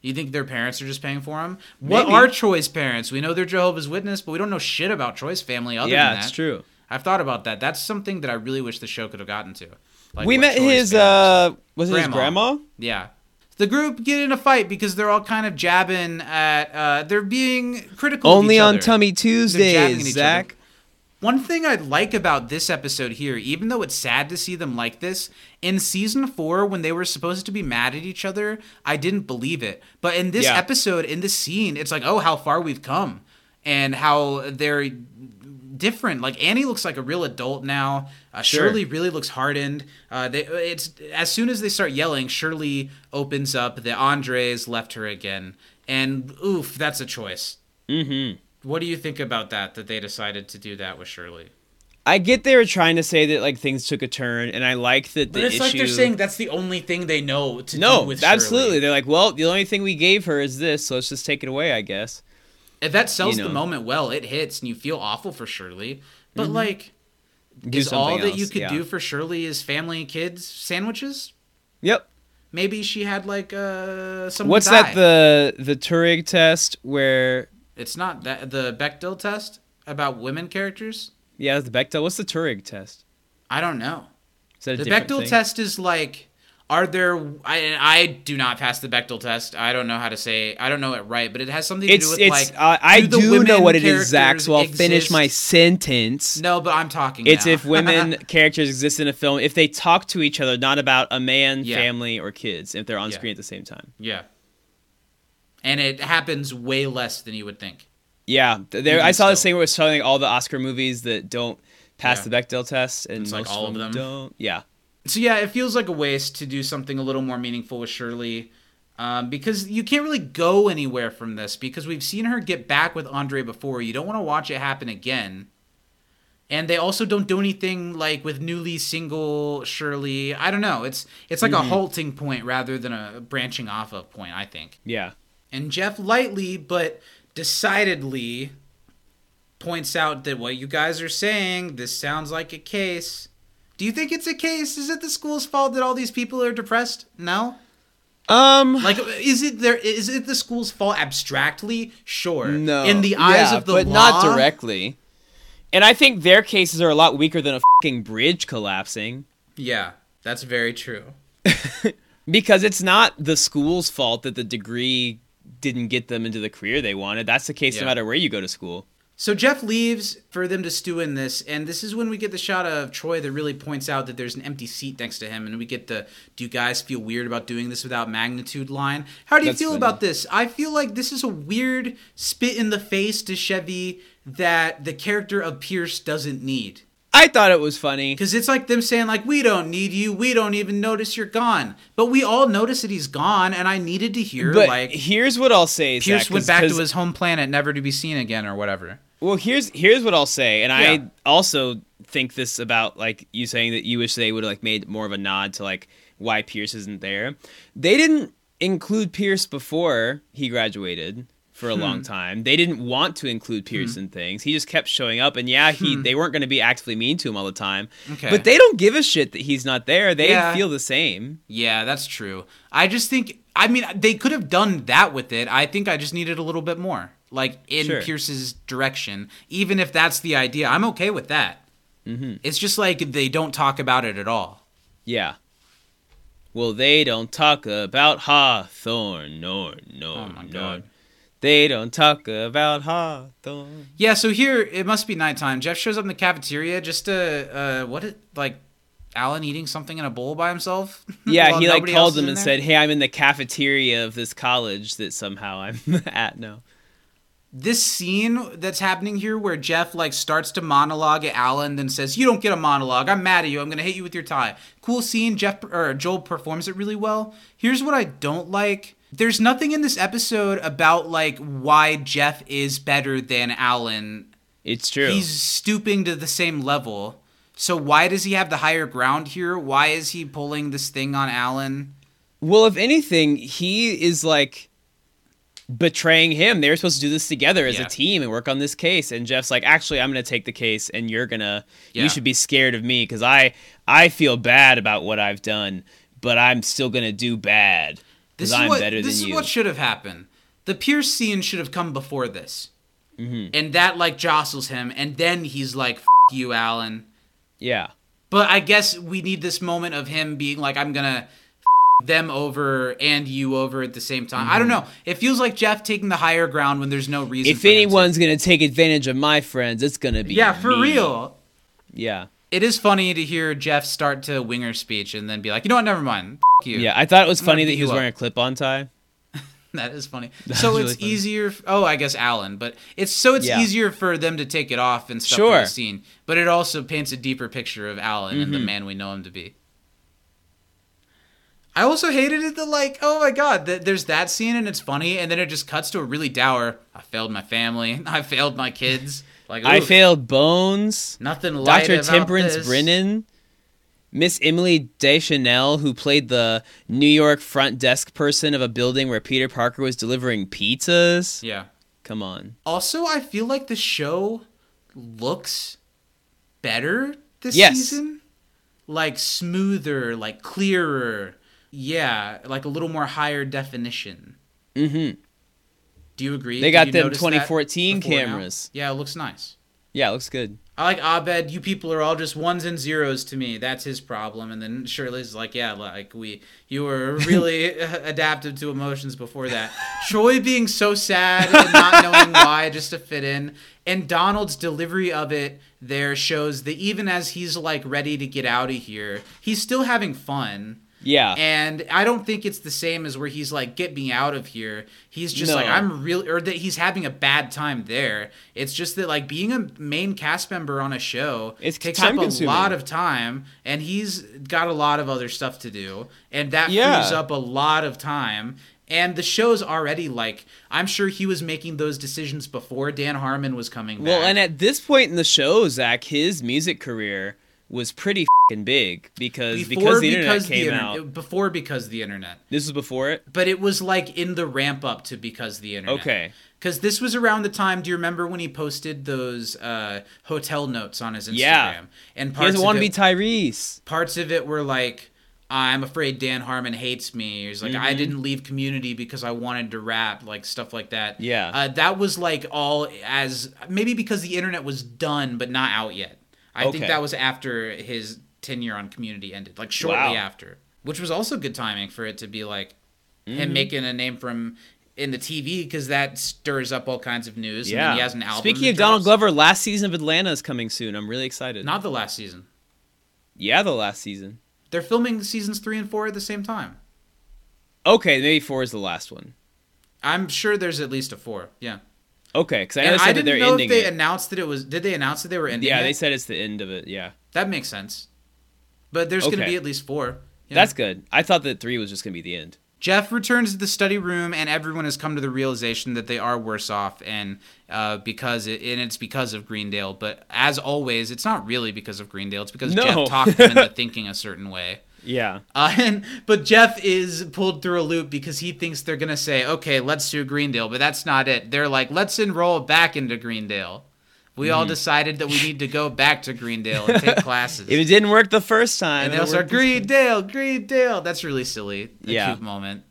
You think their parents are just paying for him? What Maybe. are Troy's parents? We know they're Jehovah's Witness, but we don't know shit about Troy's family other yeah, than that. it's true. I've thought about that. That's something that I really wish the show could have gotten to. Like we met his uh was it his Grandma. grandma? Yeah. The group get in a fight because they're all kind of jabbing at uh they're being critical Only each on other. Tummy Tuesdays, Zach. One thing I like about this episode here, even though it's sad to see them like this, in season four, when they were supposed to be mad at each other, I didn't believe it. But in this Yeah. episode, in this scene, it's like, oh, how far we've come and how they're different. Like Annie looks like a real adult now. Uh, Sure. Shirley really looks hardened. Uh, they, it's as soon as they start yelling, Shirley opens up. The Andres left her again, and oof, that's a choice. Mm-hmm. What do you think about that? That they decided to do that with Shirley? I get they were trying to say that like things took a turn, and I like that the But it's issue. like they're saying that's the only thing they know to do with. no, absolutely. Shirley. They're like, well, the only thing we gave her is this, so let's just take it away, I guess. If that sells you the moment well, it hits and you feel awful for Shirley. But Mm-hmm. like, Do is all that you could yeah. do for Shirley is family and kids sandwiches? Yep. Maybe she had like uh someone What's die. that? The the Turing test where? It's not that the Bechdel test about women characters. Yeah, the Bechdel. What's the Turing test? I don't know. Is that a The Bechdel thing? test is like, are there? I I do not pass the Bechdel test. I don't know how to say. I don't know it right, but it has something to It's do with it's. like. uh, I do know what it is, Zach. So I'll finish my sentence. No, but I'm talking. It's now. if women characters exist in a film if they talk to each other, not about a man, Yeah. family, or kids, if they're on Yeah. screen at the same time. yeah. And it happens way less than you would think. Yeah, there. I saw this thing where it was showing all the Oscar movies that don't pass Yeah. the Bechdel test, and It's like most all of them? don't. Yeah, So yeah, it feels like a waste to do something a little more meaningful with Shirley, um, because you can't really go anywhere from this because we've seen her get back with Andre before. You don't want to watch it happen again. And they also don't do anything like with newly single Shirley. I don't know. It's it's like Mm-hmm. a halting point rather than a branching off of point. I think. yeah. And Jeff lightly but decidedly points out that what you guys are saying, this sounds like a case. Do you think it's a case? Is it the school's fault that all these people are depressed? No? Um, Like, is it there? Is it the school's fault abstractly? Sure. no. In the eyes Yeah, of the but law, not directly. And I think their cases are a lot weaker than a fucking bridge collapsing. Yeah, that's very true. Because it's not the school's fault that the degree didn't get them into the career they wanted. That's the case Yeah. no matter where you go to school. So Jeff leaves for them to stew in this, and this is when we get the shot of Troy that really points out that there's an empty seat next to him, and we get the "Do you guys feel weird about doing this without magnitude?" line. How do you That's feel funny. about this? I feel like this is a weird spit in the face to Chevy that the character of Pierce doesn't need. I thought it was funny. Because it's like them saying, like, we don't need you, we don't even notice you're gone. But we all notice that he's gone, and I needed to hear, But like, here's what I'll say. Pierce Zach, went back to his home planet, never to be seen again, or whatever. Well, here's here's what I'll say, and Yeah. I also think this about like you saying that you wish they would have like made more of a nod to like why Pierce isn't there. They didn't include Pierce before he graduated for a Hmm. long time. They didn't want to include Pierce in things. He just kept showing up, and yeah, he they weren't going to be actively mean to him all the time. Hmm. Okay. But they don't give a shit that he's not there. They Yeah. feel the same. Yeah, that's true. I just think I mean they could have done that with it. I think I just needed a little bit more. Like in Sure. Pierce's direction. Even if that's the idea. I'm okay with that. Mm-hmm. It's just like they don't talk about it at all. Yeah. Well, they don't talk about Hawthorne. No, no, Oh my no. God. They don't talk about Hawthorne. Yeah, so here it must be nighttime. Jeff shows up in the cafeteria just to uh what it like Alan eating something in a bowl by himself. Yeah, he like called else is them in and there? said, "Hey, I'm in the cafeteria of this college that somehow I'm at now." This scene that's happening here where Jeff like starts to monologue at Alan then says you don't get a monologue. I'm mad at you. I'm gonna hit you with your tie cool scene. Jeff or Joel performs it really well. Here's what I don't like. There's nothing in this episode about like why Jeff is better than Alan. It's true. he's stooping to the same level. So why does he have the higher ground here? Why is he pulling this thing on Alan? Well, if anything, he is like betraying him. They were supposed to do this together as Yeah. a team and work on this case. And Jeff's like, "Actually, I'm going to take the case, and you're gonna. Yeah. You should be scared of me because I I feel bad about what I've done, but I'm still going to do bad This because is I'm what better this is what should have happened. The Pierce scene should have come before this, Mm-hmm. and that like jostles him, and then he's like, F- "You, Alan." yeah. But I guess we need this moment of him being like, "I'm gonna." Them over and you over at the same time. I don't know. It feels like Jeff taking the higher ground when there's no reason. Mm-hmm. If for him to. anyone's going to take advantage of my friends, it's going to be yeah, for me. real. Yeah. It is funny to hear Jeff start to winger speech and then be like, you know what? Never mind. F- you. Yeah, I thought it was I'm funny that he was up. wearing a clip-on tie. That is funny. That's so really it's funny. easier. f- Oh, I guess Alan, but it's so it's Yeah. easier for them to take it off and stuff Sure. the scene. But it also paints a deeper picture of Alan and the Mm-hmm. man we know him to be. I also hated it that like, oh my god, there's that scene and it's funny, and then it just cuts to a really dour. I failed my family. I failed my kids. Like I failed Bones. Nothing Dr. Temperance this. Brennan. Miss Emily Deschanel, who played the New York front desk person of a building where Peter Parker was delivering pizzas. Yeah. Come on. Also, I feel like the show looks better this Yes. season. Like smoother, like clearer. Yeah, like a little more higher definition. Mm-hmm. Do you agree? They got them 2014 before now? cameras. Yeah, it looks nice. Yeah, it looks good. I like Abed. You people are all just ones and zeros to me. That's his problem. And then Shirley's like, yeah, like we, you were really adaptive to emotions before that. Troy being so sad and not knowing why, just to fit in, and Donald's delivery of it there shows that even as he's like ready to get out of here, he's still having fun. Yeah. And I don't think it's the same as where he's like, get me out of here. He's just No. like, I'm really, or that he's having a bad time there. It's just that like being a main cast member on a show It's takes up a lot of time, and he's got a lot of other stuff to do, and that Yeah. frees up a lot of time. And the show's already like, I'm sure he was making those decisions before Dan Harmon was coming back. Well, and at this point in the show, Zach, his music career was pretty big because before because the internet came inter- out. before because the internet. This was before it. but it was like in the ramp up to because the internet. Okay. Because this was around the time. Do you remember when he posted those uh, hotel notes on his Instagram? Yeah. And He parts doesn't want of to it, be Tyrese. parts of it were like, I'm afraid Dan Harmon hates me. He's like, I didn't leave Community because I wanted to rap, like stuff like that. Yeah. uh, that was like all as maybe because the internet was done but not out yet. I think that was after his tenure on Community ended, like shortly Wow. after, which was also good timing for it to be like Mm-hmm. him making a name from in the TV because that stirs up all kinds of news. and Yeah. he has an album. Speaking of Donald. Glover, last season of Atlanta is coming soon. I'm really excited. not the last season. yeah, the last season. They're filming seasons three and four at the same time. Okay, maybe four is the last one. I'm sure there's at least a four. Yeah. Okay, because I And I didn't they're know if they it. announced that it was. Did they announce that they were ending Yeah, it? they said it's the end of it. Yeah, that makes sense. But there's going to be at least four. Yeah. that's good. I thought that three was just gonna be the end. Jeff returns to the study room, and everyone has come to the realization that they are worse off, and uh, because it, and it's because of Greendale. But as always, it's not really because of Greendale. It's because No. Jeff talked them into thinking a certain way. Yeah. Uh, and but Jeff is pulled through a loop because he thinks they're gonna say, "Okay, let's do Greendale," but that's not it. They're like, "Let's enroll back into Greendale." We all decided that we need to go back to Greendale and take classes. If it didn't work the first time, and it'll they'll start work this. Greendale, Greendale. That's really silly. A Yeah. cute moment.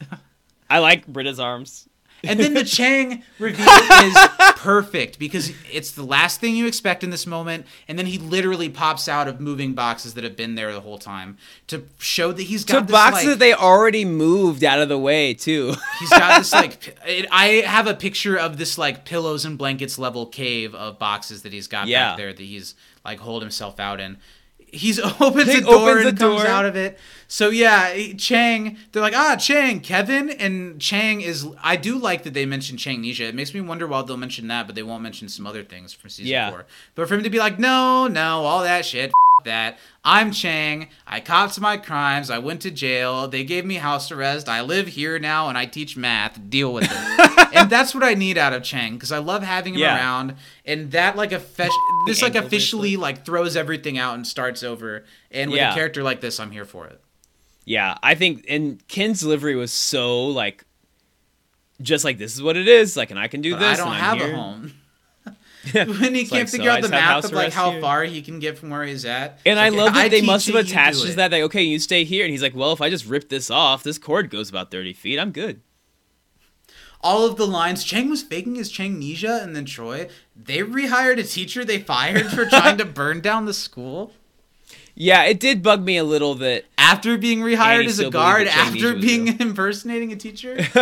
I like Britta's arms. And then the Chang reveal is perfect because it's the last thing you expect in this moment, and then he literally pops out of moving boxes that have been there the whole time to show that he's got this, boxes like, that they already moved out of the way too. He's got this like it, I have a picture of this like pillows and blankets level cave of boxes that he's got Yeah. back there that he's like hold himself out in. He's opens He the door opens and the comes door. out of it. So yeah, Chang. They're like ah Chang, Kevin, and Chang is. I do like that they mentioned Changnesia. It makes me wonder why they'll mention that, but they won't mention some other things from season Yeah. four. But for him to be like no, no, all that shit. f- That I'm Chang. I copped my crimes. I went to jail. They gave me house arrest. I live here now and I teach math. Deal with it. and that's what I need out of Chang because I love having him Yeah. around. And that like a this like officially like throws everything out and starts over. And with Yeah. a character like this, I'm here for it. yeah, I think and Ken's delivery was so like just like this is what it is, like and I can do But this. I don't have here. a home. when he It's can't like, figure I out the math of like how here. far he can get from where he's at. And I love that they must have attached to that. Like, okay, you stay here, and he's like, "Well, if I just rip this off, this cord goes about thirty feet. I'm good." all of the lines Chang was faking as Changnesia and then Troy. They rehired a teacher they fired for trying to burn down the school Yeah, it did bug me a little that after being rehired as a guard after being real. impersonating a teacher.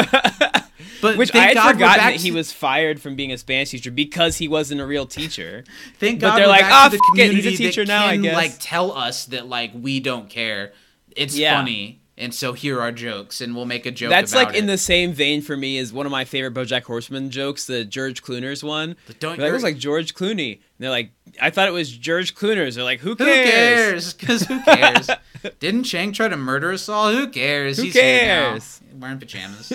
But Which thank I had God forgotten that he was fired from being a Spanish teacher because he wasn't a real teacher. Thank but God they're we're like, back "Ah, to the fuck it, he's a community teacher now, I can guess." like tell us that like we don't care. It's Yeah. funny, and so here are jokes, and we'll make a joke. That's like in the same vein for me as one of my favorite BoJack Horseman jokes, the George Clooners one. don't They're like, looks like George Clooney. And they're like, I thought it was George Clooners. They're like, who Who cares? cares? Because who cares? Didn't Chang try to murder us all? Who cares? Who He's cares? wearing pajamas.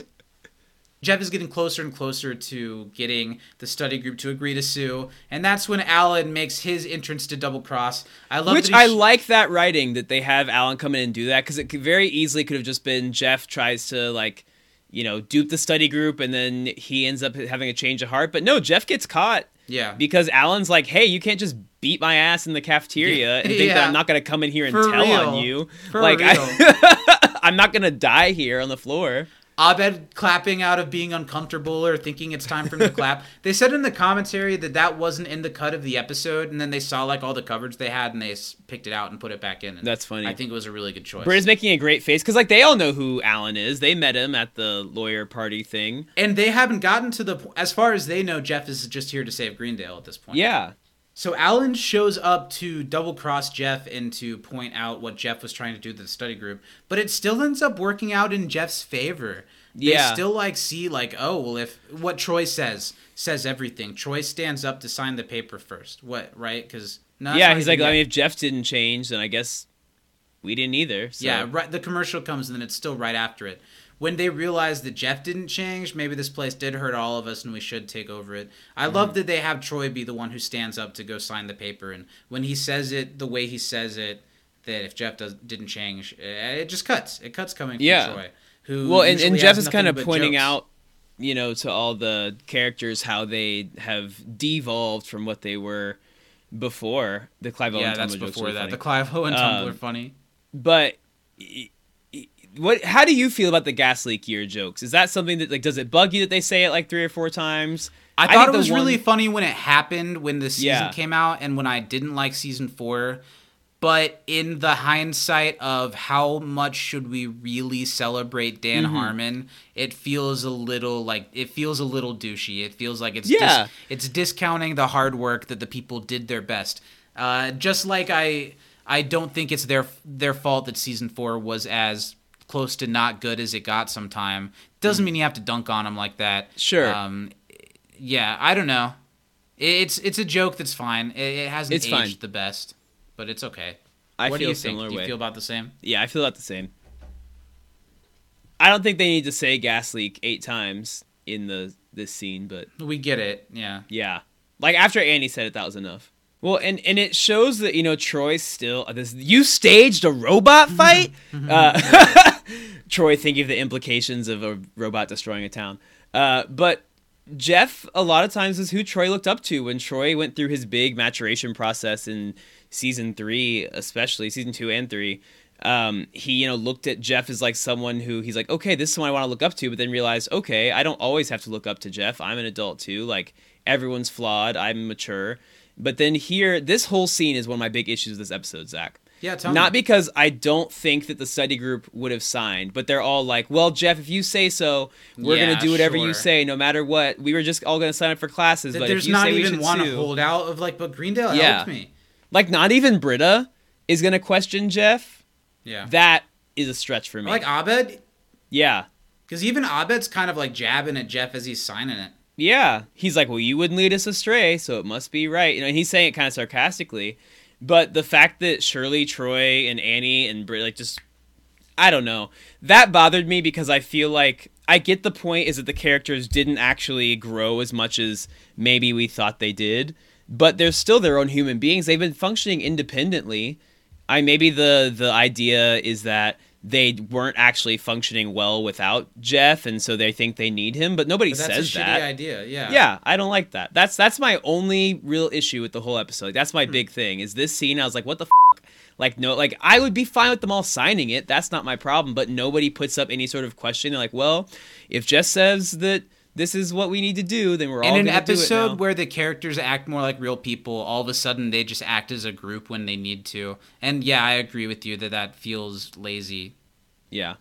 Jeff is getting closer and closer to getting the study group to agree to sue, and that's when Alan makes his entrance to Double Cross. I love Which I like that writing that they have Alan come in and do that because it could very easily could have just been Jeff tries to like, you know, dupe the study group and then he ends up having a change of heart. But no, Jeff gets caught Yeah, because Alan's like, hey, you can't just beat my ass in the cafeteria and think that I'm not gonna come in here and For tell on you. For like real. I, I'm not gonna die here on the floor. Abed clapping out of being uncomfortable or thinking it's time for him to clap. They said in the commentary that that wasn't in the cut of the episode, and then they saw like all the coverage they had, and they s- picked it out and put it back in. And That's funny. I think it was a really good choice. Britt is making a great face because like they all know who Alan is. They met him at the lawyer party thing. and they haven't gotten to the as far as they know. Jeff is just here to save Greendale at this point. Yeah. So Alan shows up to double cross Jeff and to point out what Jeff was trying to do to the study group, but it still ends up working out in Jeff's favor. They Yeah. still like see like, oh well if what Troy says says everything. Troy stands up to sign the paper first. What, right? No, yeah, he's like, I mean, if Jeff didn't change, then I guess we didn't either. So. Yeah, right. The commercial comes and then it's still right after it. When they realize that Jeff didn't change, maybe this place did hurt all of us and we should take over it. I Mm-hmm. love that they have Troy be the one who stands up to go sign the paper, and when he says it the way he says it, that if Jeff does didn't change, eh, it just cuts. It cuts coming from Yeah. Troy. Who well, and, and Jeff is kind of pointing jokes. out, you know, to all the characters how they have devolved from what they were before the Clive Owen Yeah, Tumblr that's before that. funny. The Clive Owen Um, Tumblr funny. But what? How do you feel about the gas leak year jokes? Is that something that like does it bug you that they say it like three or four times? I think thought it was one- really funny when it happened when the season Yeah. came out and when I didn't like season four. But in the hindsight of how much should we really celebrate Dan Mm-hmm. Harmon, it feels a little like it feels a little douchey. It feels like it's Yeah. dis- it's discounting the hard work that the people did their best. Uh, just like I I don't think it's their their fault that season four was as close to not good as it got. Sometime doesn't hmm. mean you have to dunk on them like that. Sure. Um, yeah, I don't know. It's it's a joke that's fine. It, it hasn't It's aged fine. the best, but it's okay. I what feel do you think? similar Do you feel about the same? Yeah, I feel about the same. I don't think they need to say gas leak eight times in the this scene, but We get it. Yeah. yeah, like after Annie said it, that was enough. Well, and and it shows that you know Troy still uh, this. You staged a robot fight. Mm-hmm. uh, mm-hmm. Mm-hmm. Troy thinking of the implications of a robot destroying a town. Uh, but Jeff, a lot of times, is who Troy looked up to when Troy went through his big maturation process in season three, especially season two and three. Um, he, you know, looked at Jeff as like someone who he's like, okay, this is someone I want to look up to, but then realized, okay, I don't always have to look up to Jeff. I'm an adult too. Like everyone's flawed. I'm mature. But then here, this whole scene is one of my big issues with this episode, Zach. Yeah. Tell Not me. because I don't think that the study group would have signed, but they're all like, "Well, Jeff, if you say so, we're Yeah, gonna do whatever you say, no matter what. We were just all gonna sign up for classes, That but there's if you not even one sue, holdout of like, but Greendale Yeah. helped me. like not even Britta is gonna question Jeff. Yeah. That is a stretch for me. like Abed, yeah, because even Abed's kind of like jabbing at Jeff as he's signing it. yeah. He's like, "Well, you wouldn't lead us astray, so it must be right." You know, and he's saying it kind of sarcastically, but the fact that Shirley, Troy, and Annie and Britt like just I don't know. That bothered me because I feel like I get the point is that the characters didn't actually grow as much as maybe we thought they did, but they're still their own human beings. They've been functioning independently. I maybe the the idea is that they weren't actually functioning well without Jeff and so they think they need him, but nobody But that's says a that. idea. Yeah. Yeah, I don't like that. That's that's my only real issue with the whole episode. Hmm. that's my big thing. Is this scene? I was like, what the f-? like no, like I would be fine with them all signing it. That's not my problem. But nobody puts up any sort of question. They're like, well, if Jess says that this is what we need to do, then we're all In an gonna do it episode where the characters act more like real people, all of a sudden they just act as a group when they need to. And yeah, I agree with you that that feels lazy. yeah,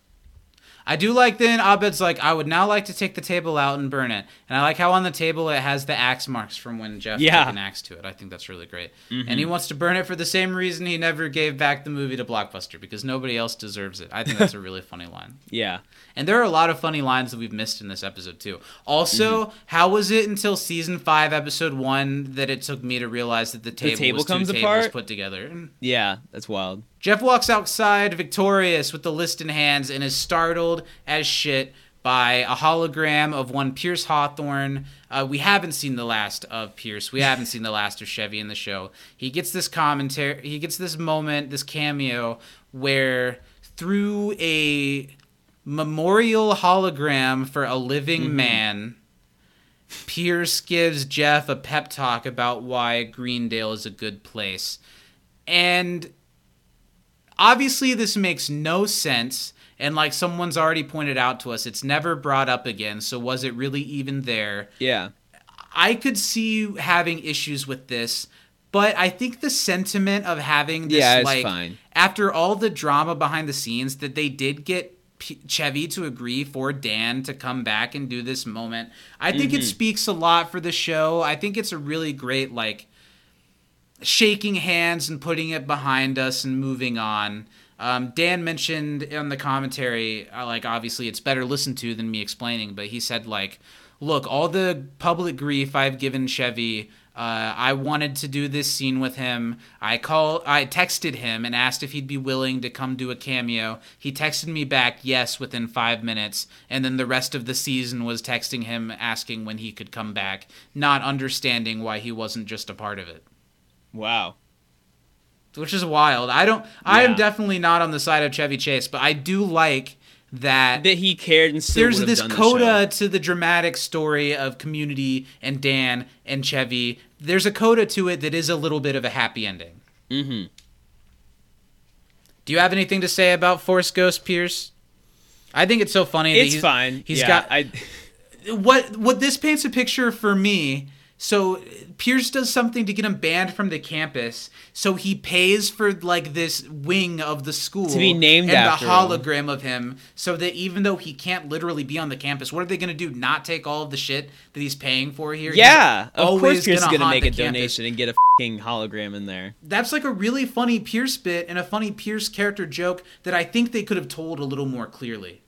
I do like then Abed's like, I would now like to take the table out and burn it. And I like how on the table it has the axe marks from when Jeff Yeah. Mm-hmm. took an axe to it. I think that's really great. And he wants to burn it for the same reason he never gave back the movie to Blockbuster, because nobody else deserves it. I think that's a really funny line. yeah. And there are a lot of funny lines that we've missed in this episode too. Also, Mm-hmm. how was it until season five, episode one, that it took me to realize that the table, table was two comes tables apart? put together? Yeah, that's wild. Jeff walks outside victorious with the list in hands and is startled as shit by a hologram of one Pierce Hawthorne. Uh, we haven't seen the last of Pierce. We haven't seen the last of Chevy in the show. He gets this commentary. He gets this moment, this cameo, where through a memorial hologram for a living man, Pierce gives Jeff a pep talk about why Greendale is a good place. And obviously this makes no sense and like someone's already pointed out to us it's never brought up again so was it really even there Yeah, i could see you having issues with this but i think the sentiment of having this Yeah, like fine. after all the drama behind the scenes that they did get P- Chevy to agree for Dan to come back and do this moment. I think Mm-hmm. it speaks a lot for the show. I think it's a really great like shaking hands and putting it behind us and moving on. Um, Dan mentioned in the commentary, uh, like obviously it's better listened to than me explaining, but he said like, look, all the public grief I've given Chevy. Uh, I wanted to do this scene with him. I call, I texted him and asked if he'd be willing to come do a cameo. He texted me back yes within five minutes, and then the rest of the season was texting him asking when he could come back, not understanding why he wasn't just a part of it wow. which is wild. I don't. I am definitely not on the side of Chevy Chase, but I do like that. That he cared and still there's this the coda show. to the dramatic story of Community and Dan and Chevy. There's a coda to it that is a little bit of a happy ending. Mm-hmm. Do you have anything to say about Force Ghost Pierce? I think it's so funny. that It's he's, fine. He's Yeah, got I. what what this paints a picture for me. So Pierce does something to get him banned from the campus. So he pays for like this wing of the school To be named and after the him. hologram of him, so that even though he can't literally be on the campus, what are they gonna do? Not take all of the shit that he's paying for here? He's Yeah, of always course Pierce is gonna gonna make a campus. donation and get a fing hologram in there. That's like a really funny Pierce bit and a funny Pierce character joke that I think they could have told a little more clearly.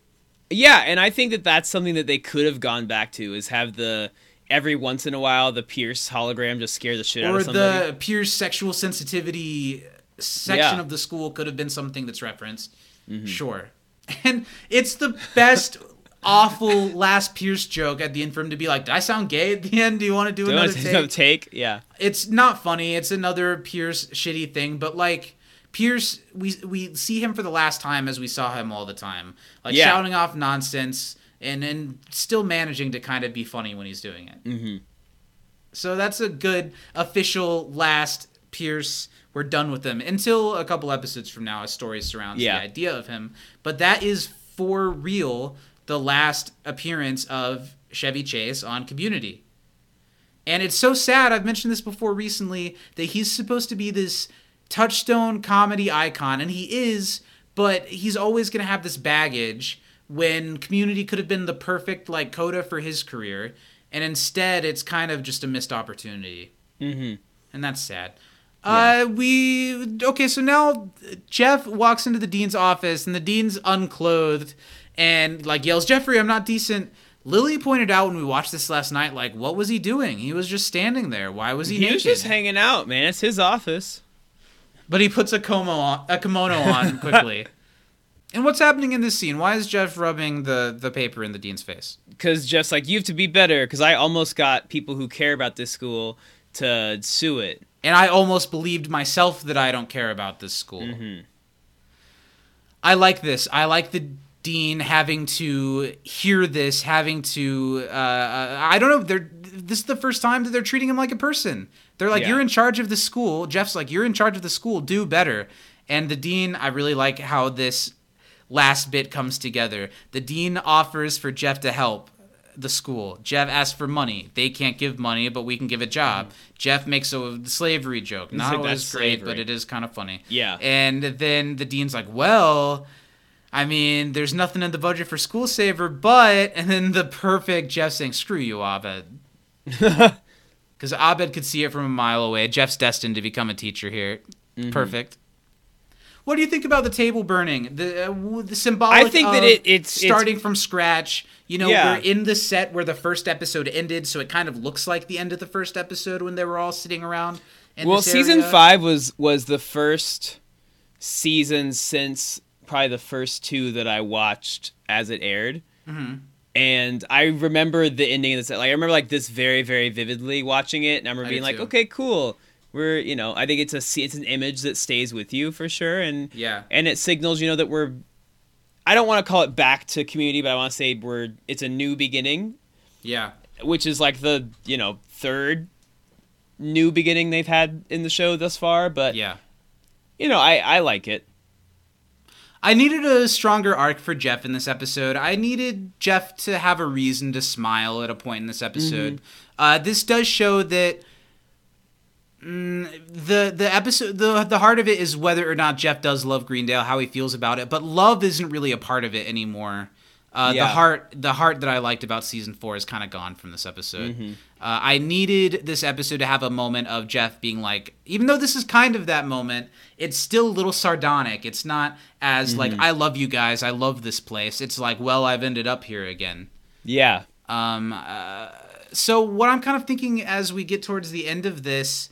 Yeah, and I think that that's something that they could have gone back to is have the every once in a while the Pierce hologram just scare the shit out or of somebody. the Pierce sexual sensitivity section Yeah. of the school could have been something that's referenced. Mm-hmm. Sure. And it's the best awful last Pierce joke at the end for him to be like, Did I sound gay at the end? Do you want to do Do another take? take another take? Yeah. it's not funny. It's another Pierce shitty thing, but like Pierce, we we see him for the last time as we saw him all the time, like Yeah. shouting off nonsense and and still managing to kind of be funny when he's doing it. Mm-hmm. So that's a good official last Pierce. We're done with him until a couple episodes from now. A story surrounds Yeah. the idea of him, but that is for real the last appearance of Chevy Chase on Community. And it's so sad. I've mentioned this before recently that he's supposed to be this touchstone comedy icon, and he is, but he's always going to have this baggage when Community could have been the perfect like coda for his career, and instead it's kind of just a missed opportunity, Mm-hmm. and that's sad. Uh, we okay. So now Jeff walks into the dean's office, and the dean's unclothed, and like yells, "Jeffrey, I'm not decent." Lily pointed out when we watched this last night, like, what was he doing? He was just standing there. Why was he, He naked? was just hanging out, man. It's his office. but he puts a kimono on, a kimono on quickly. And what's happening in this scene? Why is Jeff rubbing the the paper in the dean's face? Because Jeff's like, you have to be better. Because I almost got people who care about this school to sue it. And I almost believed myself that I don't care about this school. Mm-hmm. I like this. I like the dean having to hear this, having to. Uh, uh, I don't know. They're. This is the first time that they're treating him like a person. They're like, Yeah. "You're in charge of the school." Jeff's like, "You're in charge of the school. Do better." And the dean, I really like how this last bit comes together. The dean offers for Jeff to help the school. Jeff asks for money. They can't give money, but we can give a job. Jeff makes a slavery joke. Not like, always great, slavery." but it is kind of funny. Yeah. And then the dean's like, well, I mean, there's nothing in the budget for School Saver, but, and then the perfect Jeff saying, screw you, Abed. Because Abed could see it from a mile away. Jeff's destined to become a teacher here. Mm-hmm. Perfect. What do you think about the table burning? The uh, the symbolic. I think that it- it's- it's- starting from scratch. You know, Yeah. we're in the set where the first episode ended, so it kind of looks like the end of the first episode when they were all sitting around. Well, season five was was the first season since probably the first two that I watched as it aired. Mm-hmm. And I remember the ending of this. Like I remember like this very very vividly watching it, and I remember I being like, okay, cool. We're you know I think it's a it's an image that stays with you for sure, and Yeah. and it signals you know that we're. I don't want to call it back to community, but I want to say we're it's a new beginning Yeah. which is like the you know third new beginning they've had in the show thus far but Yeah. you know i i like it I needed a stronger arc for Jeff in this episode. I needed Jeff to have a reason to smile at a point in this episode. Uh, this does show that mm, the the episode the the heart of it is whether or not Jeff does love Greendale, how he feels about it. But love isn't really a part of it anymore. Uh, The heart the heart that I liked about season four is kind of gone from this episode. Uh, I needed this episode to have a moment of Jeff being like, even though this is kind of that moment, it's still a little sardonic. It's not as like, I love you guys, I love this place. It's like, well, I've ended up here again. yeah Um, uh, so what I'm kind of thinking as we get towards the end of this,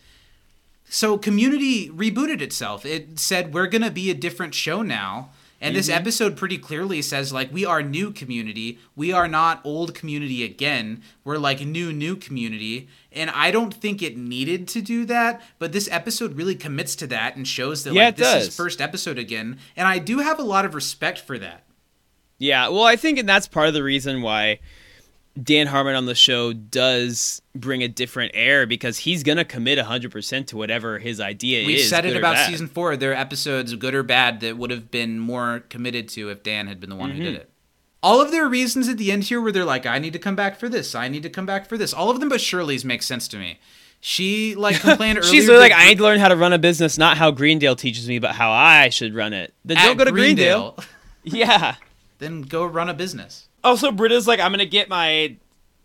so Community rebooted itself. It said we're gonna be a different show now. And this mm-hmm. episode pretty clearly says like we are new community. We are not old community again. We're like new new community. And I don't think it needed to do that, but this episode really commits to that and shows that Yeah, like it this is does. first episode again. And I do have a lot of respect for that. yeah well i think and that's part of the reason why Dan Harmon on the show does bring a different air because he's gonna commit hundred percent to whatever his idea We is. We said it about season four. There are episodes, good or bad, that would have been more committed to if Dan had been the one who Mm-hmm. did it. All of their reasons at the end here where they're like, I need to come back for this, I need to come back for this. All of them but Shirley's make sense to me. She like complained earlier. She's really like, I need to learn how to run a business, not how Greendale teaches me, but how I should run it. Then don't go to Greendale. Greendale, Yeah. Then go run a business. Also, Britta's like, I'm gonna get my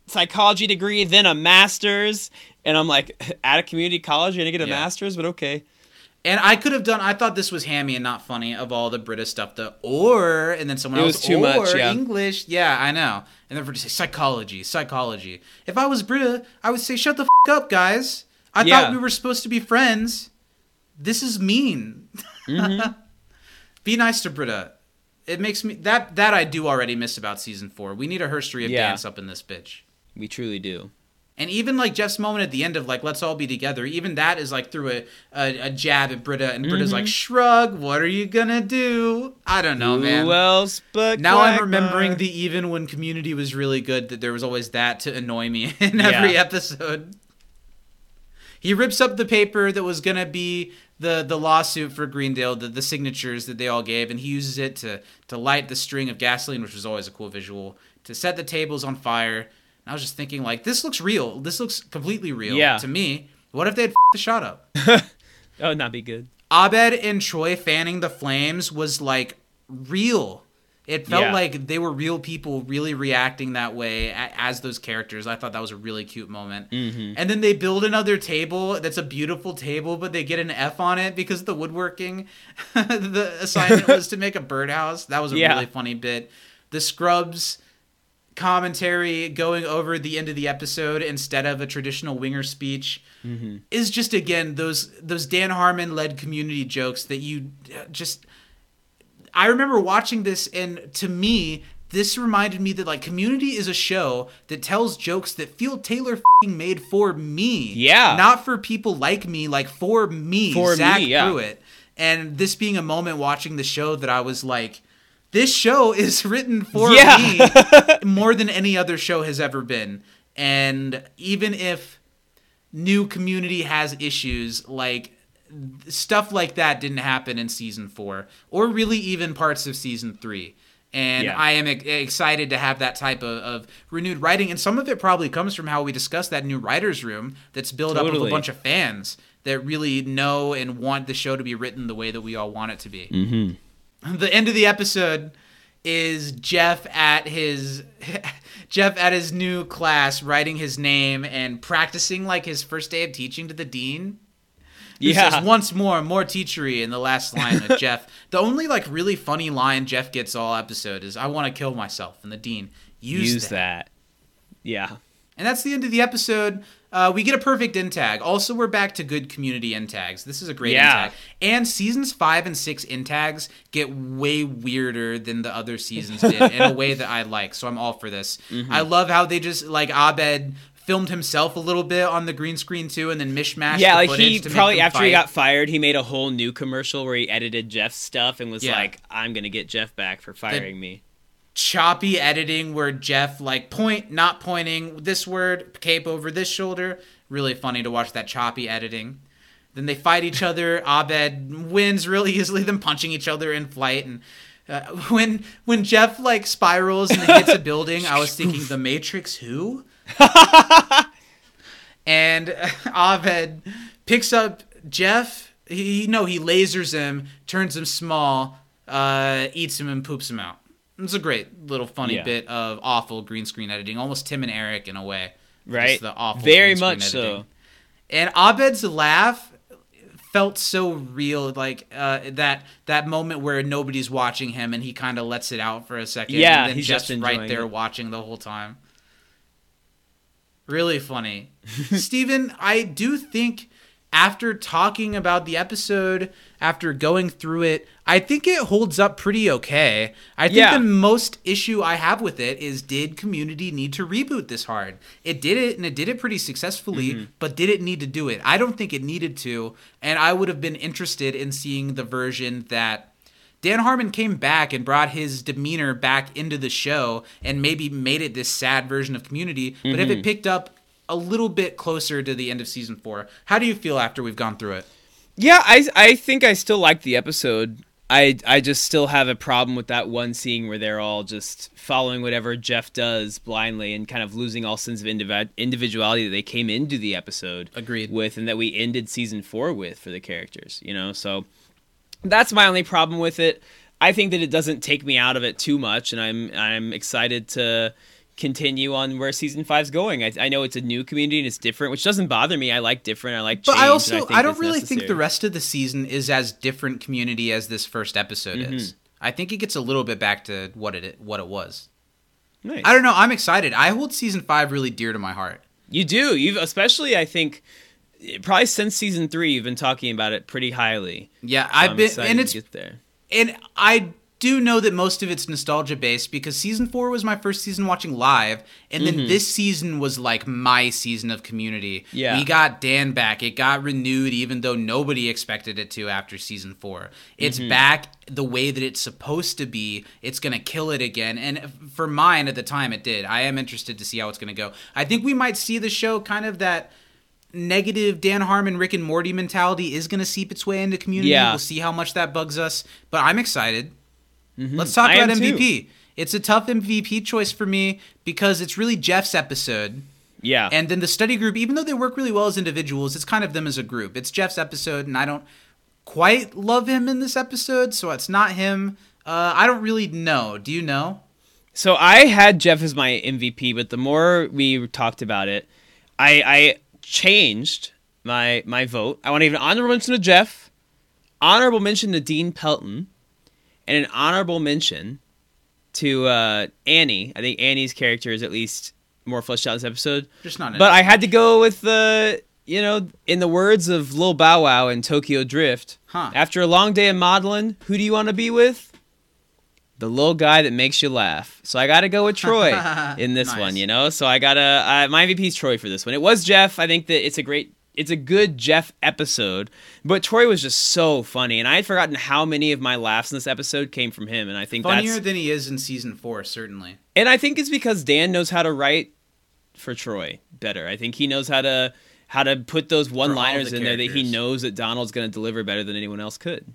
psychology degree, then a master's, and I'm like, at a community college, you're gonna get a Yeah. master's, but okay. And I could have done. I thought this was hammy and not funny of all the British stuff. The or and then someone It else was too or much, yeah. English. Yeah, I know. And then for to say psychology, psychology. If I was Britta, I would say shut the f- up, guys. I Yeah. thought we were supposed to be friends. This is mean. Mm-hmm. be nice to Britta. It makes me that that I do already miss about season four. We need a history of Yeah. dance up in this bitch. We truly do. And even like Jeff's moment at the end of like let's all be together, even that is like through a a, a jab at Britta, and Britta's Mm-hmm. like shrug. What are you gonna do? I don't know, man. Who else but now I'm remembering the even when Community was really good that there was always that to annoy me in every Yeah. episode. He rips up the paper that was gonna be the the lawsuit for Greendale, the, the signatures that they all gave, and he uses it to to light the string of gasoline, which was always a cool visual, to set the tables on fire. And I was just thinking, like, this looks real. This looks completely real Yeah. to me. What if they had the shot up? That would not be good. Abed and Troy fanning the flames was like real. It felt Yeah. like they were real people really reacting that way as those characters. I thought that was a really cute moment. Mm-hmm. And then they build another table that's a beautiful table, but they get an F on it because the woodworking. the assignment was to make a birdhouse. That was a Yeah. really funny bit. The Scrubs commentary going over the end of the episode instead of a traditional winger speech is just again those those Dan Harmon led community jokes that you just I remember watching this and to me this reminded me that like community is a show that tells jokes that feel tailor fing made for me Yeah. not for people like me like for me For Zach me, yeah. Pruitt and this being a moment watching the show that I was like this show is written for Yeah. me more than any other show has ever been. And even if new community has issues, like stuff like that didn't happen in season four, or really even parts of season three. And Yeah. I am e- excited to have that type of, of renewed writing. And some of it probably comes from how we discussed that new writer's room that's built up of Totally. a bunch of fans that really know and want the show to be written the way that we all want it to be. Mm-hmm. The end of the episode is Jeff at his Jeff at his new class writing his name and practicing like his first day of teaching to the dean. Yeah. says once more, more teachery in the last line with Jeff. The only like really funny line Jeff gets all episode is "I want to kill myself," and the dean use, Use that. that. Yeah. And that's the end of the episode. Uh, we get a perfect end tag. Also, we're back to good community end tags. This is a great Yeah. end tag. And seasons five and six end tags get way weirder than the other seasons did in a way that I like. So I'm all for this. Mm-hmm. I love how they just like Abed filmed himself a little bit on the green screen too, and then mishmashed. Yeah, the like he probably after he got fired, he made a whole new commercial where he edited Jeff's stuff and was Yeah. like, "I'm gonna get Jeff back for firing me." choppy editing where Jeff like point not pointing this word cape over this shoulder. Really funny to watch that choppy editing. Then they fight each other. Abed wins really easily. Them punching each other in flight and. Uh, when when Jeff like spirals and hits a building, I was thinking the Matrix. Who? and Abed picks up Jeff. He no, he lasers him, turns him small, uh, eats him, and poops him out. It's a great little funny Yeah. bit of awful green screen editing, almost Tim and Eric in a way. Right. Just the awful Very much so. And Abed's laugh felt so real, like uh, that that moment where nobody's watching him and he kind of lets it out for a second. Yeah, and then he's Jeff's just right there it. watching the whole time. Really funny. Steven, I do think after talking about the episode, after going through it, I think it holds up pretty okay. I think Yeah. the most issue I have with it is did community need to reboot this hard? It did it and it did it pretty successfully, Mm-hmm. but did it need to do it? I don't think it needed to, and I would have been interested in seeing the version that Dan Harmon came back and brought his demeanor back into the show and maybe made it this sad version of Community. But Mm-hmm. if it picked up a little bit closer to the end of season four, how do you feel after we've gone through it? Yeah, I I think I still like the episode. I I just still have a problem with that one scene where they're all just following whatever Jeff does blindly and kind of losing all sense of individ- individuality that they came into the episode Agreed. with and that we ended season 4 with for the characters, you know. So that's my only problem with it. I think that it doesn't take me out of it too much and I'm I'm excited to continue on where season five's going. I, I know it's a new community and it's different, which doesn't bother me. I like different. I like But change. I also think I, don't really think the rest of the season is as different community as this first episode Mm-hmm. is. I think it gets a little bit back to what it what it was. Nice. I don't know. I'm excited. I hold season five really dear to my heart. You do. You've especially, I think, probably since season three, you've been talking about it pretty highly. Yeah, So I've I'm been, and it's get there. and I do know that most of it's nostalgia based because season four was my first season watching live, and then mm-hmm. this season was like my season of Community. Yeah. we got Dan back. It got renewed, even though nobody expected it to after season four. It's mm-hmm. back the way that it's supposed to be. It's gonna kill it again, and for mine at the time, it did. I am interested to see how it's gonna go. I think we might see the show kind of that negative Dan Harmon, Rick and Morty mentality is going to seep its way into community. Yeah. We'll see how much that bugs us, but I'm excited. Let's talk Mm-hmm. I about am too. MVP. It's a tough MVP choice for me because it's really Jeff's episode. Yeah. And then the study group, even though they work really well as individuals, it's kind of them as a group. It's Jeff's episode, and I don't quite love him in this episode, so it's not him. Uh, I don't really know. Do you know? So I had Jeff as my MVP, but the more we talked about it, I, I changed my my vote. I want to give an honorable mention to Jeff, honorable mention to Dean Pelton, and an honorable mention to uh, Annie. I think Annie's character is at least more fleshed out this episode. Just not. But I had to go with the, you know, in the words of Lil Bow Wow in Tokyo Drift. Huh. After a long day of modeling, who do you want to be with? The little guy that makes you laugh. So I got to go with Troy in this Nice. one, you know. So I got to uh, my MVP is Troy for this one. It was Jeff. I think that it's a great, it's a good Jeff episode. But Troy was just so funny, and I had forgotten how many of my laughs in this episode came from him. And I think funnier than he is in season four, certainly. and I think it's because Dan knows how to write for Troy better. I think he knows how to how to put those one-liners the in there that he knows that Donald's going to deliver better than anyone else could.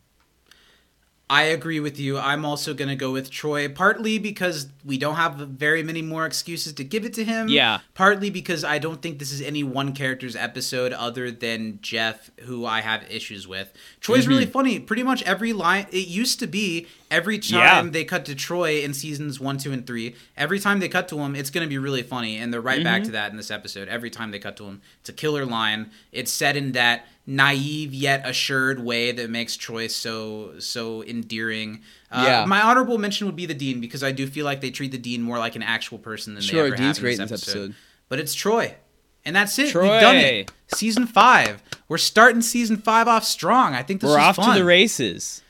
I agree with you. I'm also going to go with Troy, partly because we don't have very many more excuses to give it to him. Yeah. Partly because I don't think this is any one character's episode other than Jeff, who I have issues with. Troy's Mm-hmm. really funny. Pretty much every line, it used to be every Yeah. time they cut to Troy in seasons one, two, and three, every time they cut to him, it's going to be really funny. And they're right Mm-hmm. back to that in this episode. Every time they cut to him, it's a killer line. It's said in that naive yet assured way that makes Troy so so endearing. Uh, Yeah. My honorable mention would be the dean because I do feel like they treat the dean more like an actual person than Sure, they ever Dean's have great in in this this episode. episode. But it's Troy, and that's it. Troy. We've done it. Season five. We're starting season five off strong. I think this We're off fun. to the races.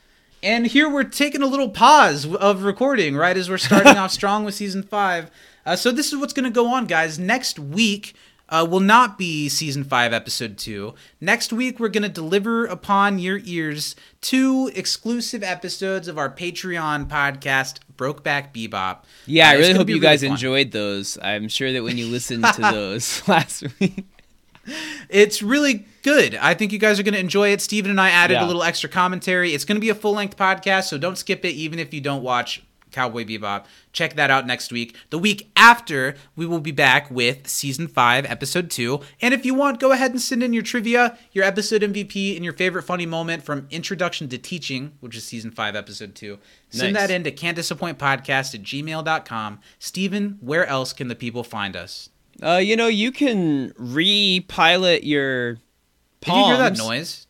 And here we're taking a little pause of recording, right, as we're starting off strong with season five. Uh, so this is what's going to go on, guys. Next week uh, will not be season five, episode two. Next week, we're going to deliver upon your ears two exclusive episodes of our Patreon podcast, Brokeback Bebop. Yeah, Uh, I really hope you guys fun. enjoyed those. I'm sure that when you listened to those last week. It's really good. I think you guys are going to enjoy it. Steven and I added Yeah. a little extra commentary. It's going to be a full length podcast, so don't skip it, even if you don't watch Cowboy Bebop. Check that out next week. The week after, we will be back with season five, episode two. And if you want, go ahead and send in your trivia, your episode MVP, and your favorite funny moment from Introduction to Teaching, which is season five, episode two. Send Nice. that in to can't disappoint podcast at gmail.com. Steven, where else can the people find us? Uh, you know, you can re-pilot your Did you hear that noise?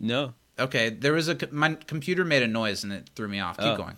No. Okay, there was a my computer made a noise and it threw me off. Keep Oh. going.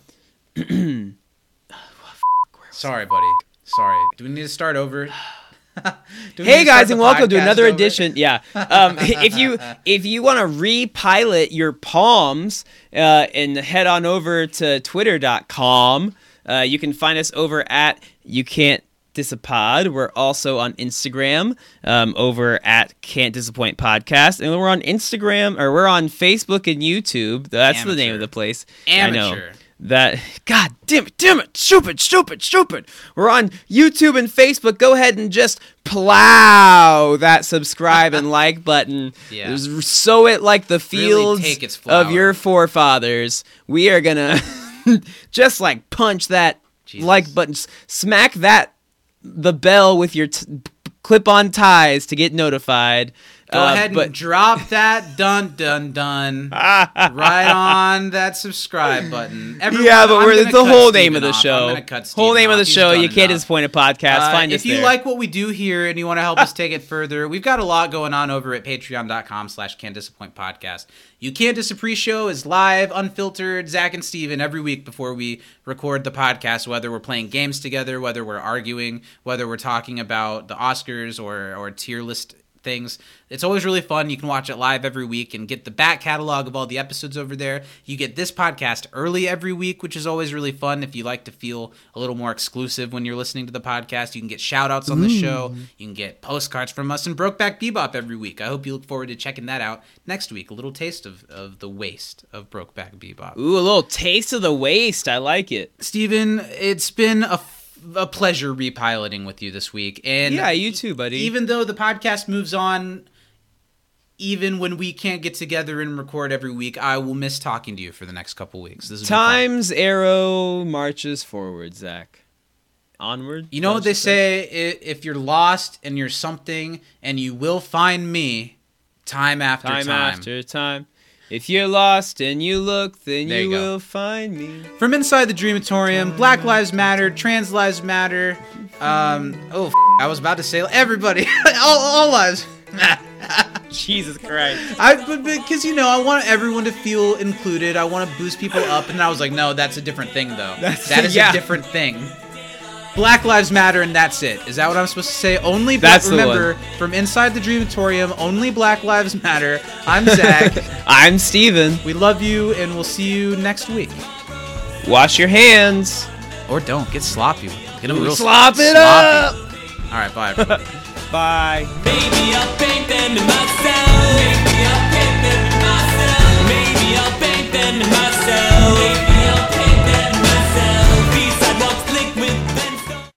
Sorry, buddy. Sorry. Do we need to start over? Do we need Hey guys, and welcome to another over? edition. Yeah, um, if you if you want to repilot your palms uh, and head on over to Twitter.com, uh, you can find us over at you can't Disapod. We're also on Instagram um, over at Can't Disappoint Podcast. And we're on Instagram, or we're on Facebook and YouTube. That's the name of the place. I know. Amateur. That God damn it, damn it, stupid, stupid, stupid. We're on YouTube and Facebook. Go ahead and just plow that subscribe and like button. Yeah. Just Sow it like the fields its of your forefathers. We are gonna just like punch that Jesus. like button, smack that the bell with your t- clip-on ties to get notified. Go Uh, ahead and but drop that dun dun dun right on that subscribe button. Everyone, yeah, but we're, it's the whole name Steven of the off. Show. Whole name of the He's show. You can't disappoint a podcast. Uh, Find if us you there. like what we do here and you want to help us take it further, we've got a lot going on over at patreon.com slash can't disappoint podcast. You can't dis pre-show is live, unfiltered, Zach and Steven every week before we record the podcast, whether we're playing games together, whether we're arguing, whether we're talking about the Oscars or, or tier list things. It's always really fun. You can watch it live every week and get the back catalog of all the episodes over there. You get this podcast early every week, which is always really fun if you like to feel a little more exclusive when you're listening to the podcast. You can get shout outs on the show. You can get postcards from us and Brokeback Bebop every week. I hope you look forward to checking that out next week. A little taste of, of the waste of Brokeback Bebop. Ooh, a little taste of the waste. I like it. Steven, it's been a, a pleasure repiloting with you this week. And Yeah, you too, buddy. even though the podcast moves on even when we can't get together and record every week i will miss talking to you for the next couple weeks this Time's arrow marches forward, Zach. Onward. you know what they say if you're lost and you're something and you will find me time after time, time, after time. If you're lost and you look, then There you, you will find me. from inside the dreamatorium black lives matter trans lives matter um oh f- i was about to say everybody all, all lives Jesus Christ. I because you know I want everyone to feel included. I want to boost people up, and I was like, no, that's a different thing, though. That's- that is yeah. a different thing. Black Lives Matter and that's it. Is that what I'm supposed to say? Only black. Remember, from inside the Dreamatorium, only Black Lives Matter. I'm Zach. I'm Steven. We love you and we'll see you next week. Wash your hands. Or don't. Get sloppy. Get them real Slop it sloppy. up. All right, bye. bye. Maybe I'll paint them in myself. Maybe I'll paint them in myself. Maybe I'll paint them in myself.